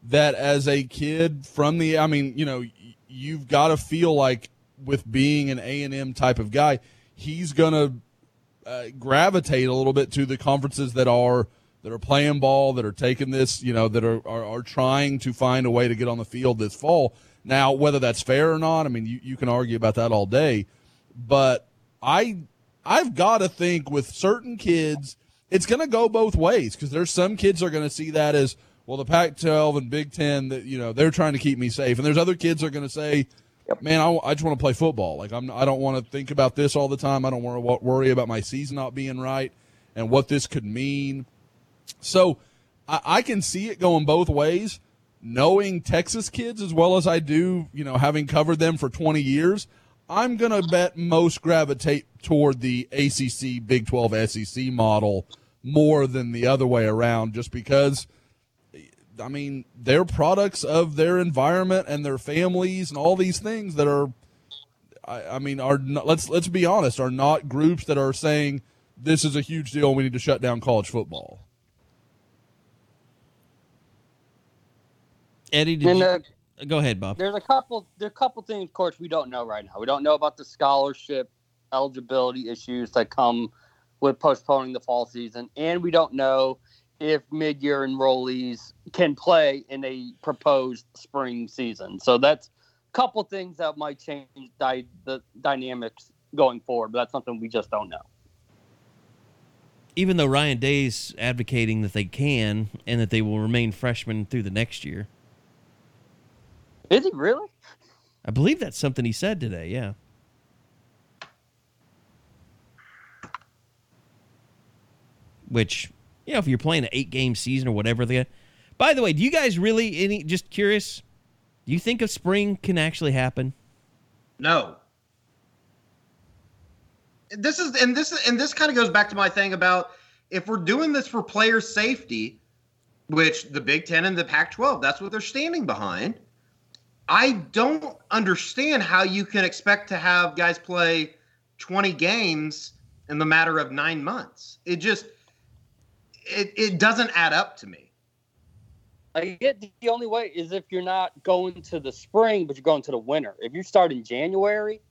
Speaker 5: that as a kid from the I mean, you know, you've got to feel like with being an A&M type of guy, he's going to uh, gravitate a little bit to the conferences that are that are playing ball, that are taking this, you know, that are, are, are trying to find a way to get on the field this fall. Now, whether that's fair or not, I mean, you, you can argue about that all day, but I I've got to think with certain kids, it's going to go both ways because there's some kids are going to see that as well, the Pac-12 and Big Ten that you know they're trying to keep me safe, and there's other kids are going to say, "Man, I, I just want to play football. Like I'm, I don't want to think about this all the time. I don't want to worry about my season not being right and what this could mean." So I, I can see it going both ways. Knowing Texas kids as well as I do, you know, having covered them for 20 years, I'm going to bet most gravitate toward the ACC Big 12 SEC model more than the other way around just because I mean, they're products of their environment and their families and all these things that are I, I mean, are not, let's let's be honest, are not groups that are saying this is a huge deal and we need to shut down college football.
Speaker 2: Eddie, did
Speaker 3: And,
Speaker 2: you,
Speaker 3: uh,
Speaker 2: go ahead, Bob.
Speaker 3: There's a couple. There are a couple things, of course, we don't know right now. We don't know about the scholarship eligibility issues that come with postponing the fall season, and we don't know if mid-year enrollees can play in a proposed spring season. So that's a couple things that might change di- the dynamics going forward. But that's something we just don't know.
Speaker 2: Even though Ryan Day's advocating that they can and that they will remain freshmen through the next year.
Speaker 3: Is he really?
Speaker 2: I believe that's something he said today. Yeah. Which, you know, if you're playing an eight game season or whatever, the. By the way, do you guys really any? Just curious. Do you think a spring can actually happen?
Speaker 4: No. This is and this and this kind of goes back to my thing about if we're doing this for player safety, which the Big Ten and the Pac-12, that's what they're standing behind. I don't understand how you can expect to have guys play 20 games in the matter of nine months. It just it, it doesn't add up to me.
Speaker 3: I get the only way is if you're not going to the spring, but you're going to the winter. If you start in January,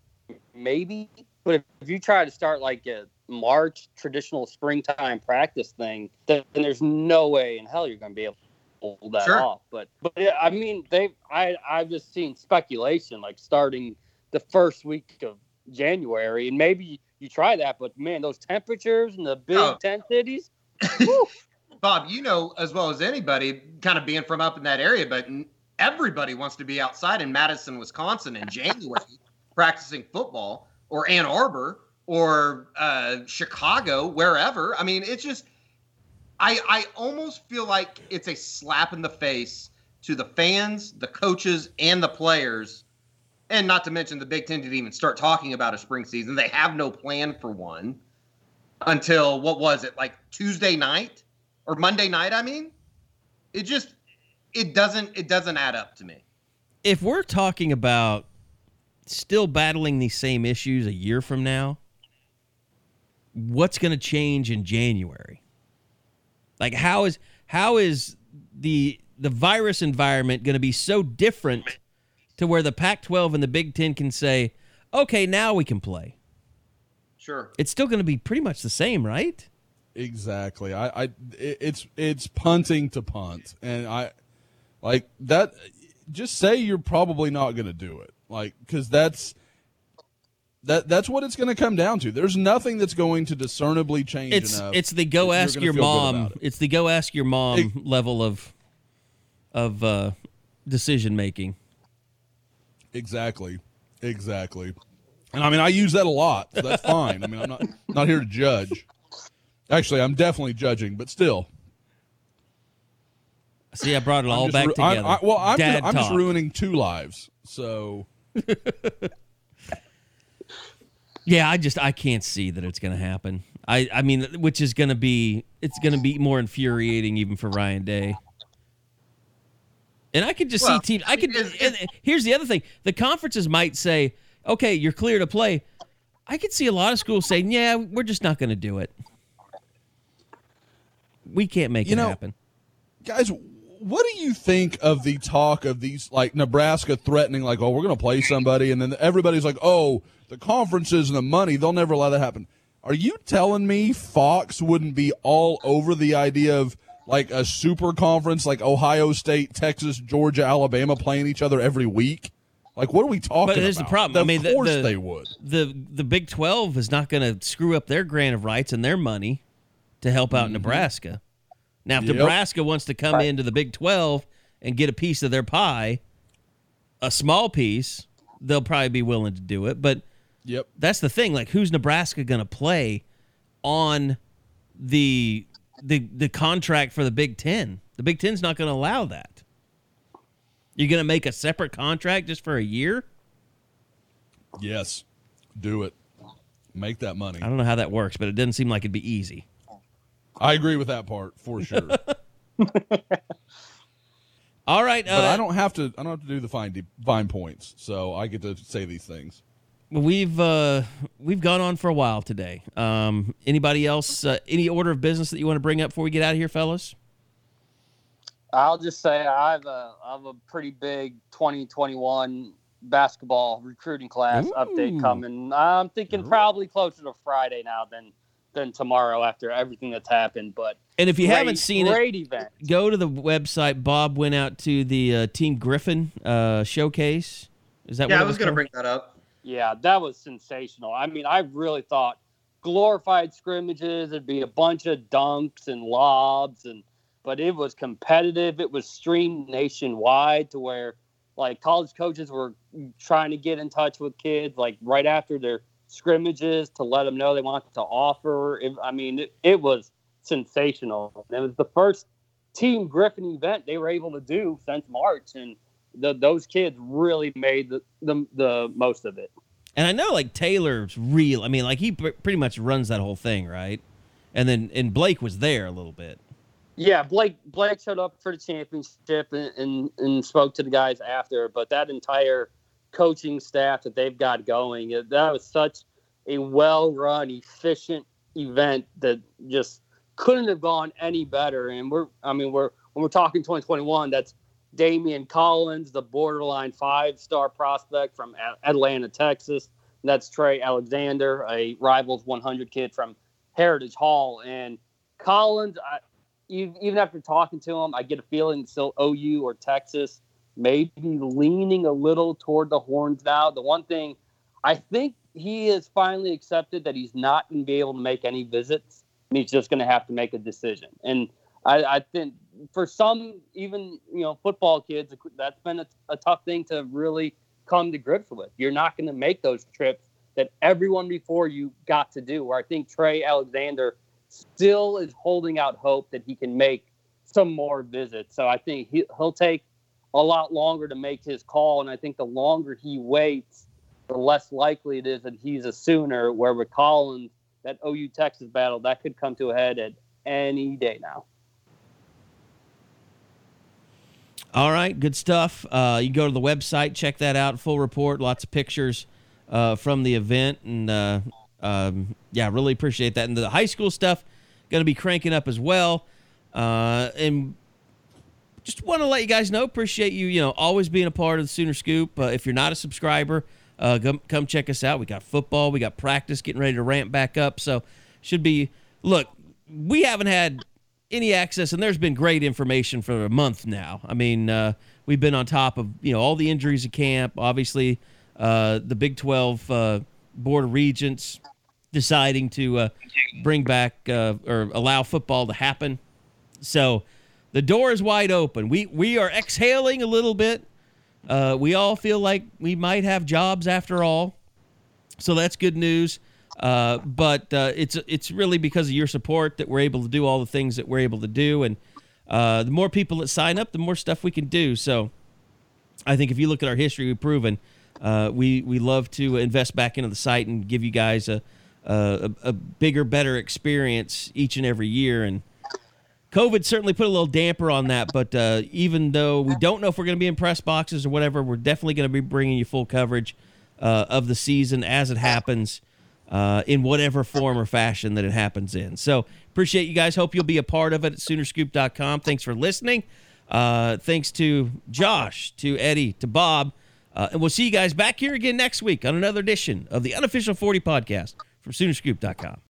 Speaker 3: maybe. But if, you try to start like a March traditional springtime practice thing, then there's no way in hell you're going to be able that
Speaker 4: Sure.
Speaker 3: off. But but yeah, I mean, they I I've just seen speculation like starting the first week of January, and maybe you try that. But man, those temperatures in the Big
Speaker 4: Oh.
Speaker 3: Ten cities.
Speaker 4: Bob, you know as well as anybody, kind of being from up in that area, but everybody wants to be outside in Madison, Wisconsin in January practicing football, or Ann Arbor, or uh, Chicago, wherever. I mean, it's just, I, I almost feel like it's a slap in the face to the fans, the coaches, and the players. And not to mention the Big Ten didn't even start talking about a spring season. They have no plan for one until what was it, like Tuesday night? or Monday night. I mean, it just it doesn't it doesn't add up to me.
Speaker 2: if we're talking about still battling these same issues a year from now, what's going to change in January? Like how is how is the the virus environment going to be so different to where the Pac-12 and the Big 10 can say, "Okay, now we can play."
Speaker 4: Sure.
Speaker 2: It's still going to be pretty much the same, right?
Speaker 5: Exactly. I, I it's it's punting to punt, and I like that. Just say you're probably not going to do it, like because that's that that's what it's going to come down to. There's nothing that's going to discernibly change
Speaker 2: It's
Speaker 5: enough.
Speaker 2: it's the go ask your mom.
Speaker 5: it.
Speaker 2: It's the go ask your mom
Speaker 5: Ex-
Speaker 2: level of of uh, decision making.
Speaker 5: Exactly. Exactly. And I mean, I use that a lot, so that's fine. I mean, I'm not not here to judge. Actually, I'm definitely judging, but still.
Speaker 2: See, I brought it all back
Speaker 5: ru-
Speaker 2: together.
Speaker 5: I, well, I'm, just, I'm just ruining two lives. So
Speaker 2: Yeah, I just I can't see that it's going to happen. I I mean, which is going to be it's going to be more infuriating even for Ryan Day. And I could just
Speaker 4: Well,
Speaker 2: see teams. I could.
Speaker 4: it's-
Speaker 2: and here's the other thing: the conferences might say, "Okay, you're clear to play." I could see a lot of schools saying, "Yeah, we're just not going to do it. We can't make
Speaker 5: You
Speaker 2: it
Speaker 5: know,
Speaker 2: happen."
Speaker 5: guys, what do you think of the talk of these like Nebraska threatening, like, oh, we're going to play somebody, and then everybody's like, oh, the conferences and the money, they'll never allow that happen. Are you telling me Fox wouldn't be all over the idea of like a super conference, like Ohio State, Texas, Georgia, Alabama playing each other every week? Like, what are we talking
Speaker 2: But
Speaker 5: about?
Speaker 2: here's the problem. I mean,
Speaker 5: of
Speaker 2: the-
Speaker 5: course
Speaker 2: the-
Speaker 5: they would.
Speaker 2: the the Big Twelve is not going to screw up their grant of rights and their money to help out mm-hmm. Nebraska. Now, if
Speaker 5: Yep.
Speaker 2: Nebraska wants to come into the Big Twelve and get a piece of their pie, a small piece, they'll probably be willing to do it. But
Speaker 5: Yep.
Speaker 2: that's the thing. Like, who's Nebraska going to play on the the the contract for the Big Ten? The Big Ten's not going to allow that. You're going to make a separate contract just for a year?
Speaker 5: Yes. Do it. Make that money.
Speaker 2: I don't know how that works, but it doesn't seem like it'd be easy.
Speaker 5: I agree with that part for sure.
Speaker 2: All right,
Speaker 5: but
Speaker 2: uh,
Speaker 5: I don't have to. I don't have to do the fine fine points, so I get to say these things.
Speaker 2: we've uh, we've gone on for a while today. Um, anybody else? Uh, any order of business that you want to bring up before we get out of here, fellas?
Speaker 3: I'll just say I have a I have a pretty big 2021 basketball recruiting class
Speaker 2: Ooh.
Speaker 3: update coming. I'm thinking probably closer to Friday now than than tomorrow after everything that's happened. But
Speaker 2: And if you
Speaker 3: great,
Speaker 2: haven't seen it,
Speaker 3: great event.
Speaker 2: go to the website. Bob went out to the uh, Team Griffin uh, showcase. Is that
Speaker 4: Yeah,
Speaker 2: what
Speaker 4: I
Speaker 2: it
Speaker 4: was going to bring that up.
Speaker 3: Yeah, that was sensational. I mean, I really thought glorified scrimmages. It'd be a bunch of dunks and lobs, and but it was competitive. It was streamed nationwide to where like college coaches were trying to get in touch with kids like right after their scrimmages to let them know they wanted to offer. It, I mean, it, it was sensational. It was the first Team Griffin event they were able to do since March, and the, those kids really made the, the the most of it.
Speaker 2: And I know like Taylor's real. I mean, like he pr- pretty much runs that whole thing, right? And then and Blake was there a little bit.
Speaker 3: Yeah, Blake Blake showed up for the championship and, and, and spoke to the guys after, but that entire coaching staff that they've got going, that was such a well run, efficient event that just couldn't have gone any better. And we're, I mean, we're when we're talking 2021, that's Damian Collins, the borderline five star prospect from Atlanta, Texas. That's Trey Alexander, a Rivals 100 kid from Heritage Hall. And Collins, I, even after talking to him, I get a feeling still OU or Texas, maybe leaning a little toward the horns now. The one thing I think he has finally accepted that he's not going to be able to make any visits. He's just going to have to make a decision. And I, I, think for some, even you know, football kids, that's been a, a tough thing to really come to grips with. You're not going to make those trips that everyone before you got to do. Where I think Trey Alexander still is holding out hope that he can make some more visits. So I think he, he'll take a lot longer to make his call, and I think the longer he waits, the less likely it is that he's a Sooner. Where with Collins, that OU Texas battle that could come to a head at any day now.
Speaker 2: All right, good stuff. Uh, you go to the website, check that out. Full report, lots of pictures uh, from the event, and uh, um, yeah, really appreciate that. And the high school stuff going to be cranking up as well. Uh, and just want to let you guys know, appreciate you, you know, always being a part of the Sooner Scoop. Uh, if you're not a subscriber, uh, come, come check us out. We got football, we got practice, getting ready to ramp back up. So should be. Look, we haven't had any access, and there's been great information for a month now. I mean, uh, we've been on top of you know all the injuries at camp. Obviously, uh, the Big 12 uh, Board of Regents deciding to uh, bring back uh, or allow football to happen. So the door is wide open. We we are exhaling a little bit. Uh, we all feel like we might have jobs after all, so that's good news. Uh, but uh, it's it's really because of your support that we're able to do all the things that we're able to do, and uh, the more people that sign up, the more stuff we can do. So I think if you look at our history, we've proven uh, we we love to invest back into the site and give you guys a a, a bigger, better experience each and every year. And COVID certainly put a little damper on that. But uh, even though we don't know if we're going to be in press boxes or whatever, we're definitely going to be bringing you full coverage uh, of the season as it happens. Uh, in whatever form or fashion that it happens in. So appreciate you guys. Hope you'll be a part of it at Soonerscoop.com. Thanks for listening. Uh, thanks to Josh, to Eddie, to Bob. Uh, and we'll see you guys back here again next week on another edition of the Unofficial 40 Podcast from Soonerscoop.com.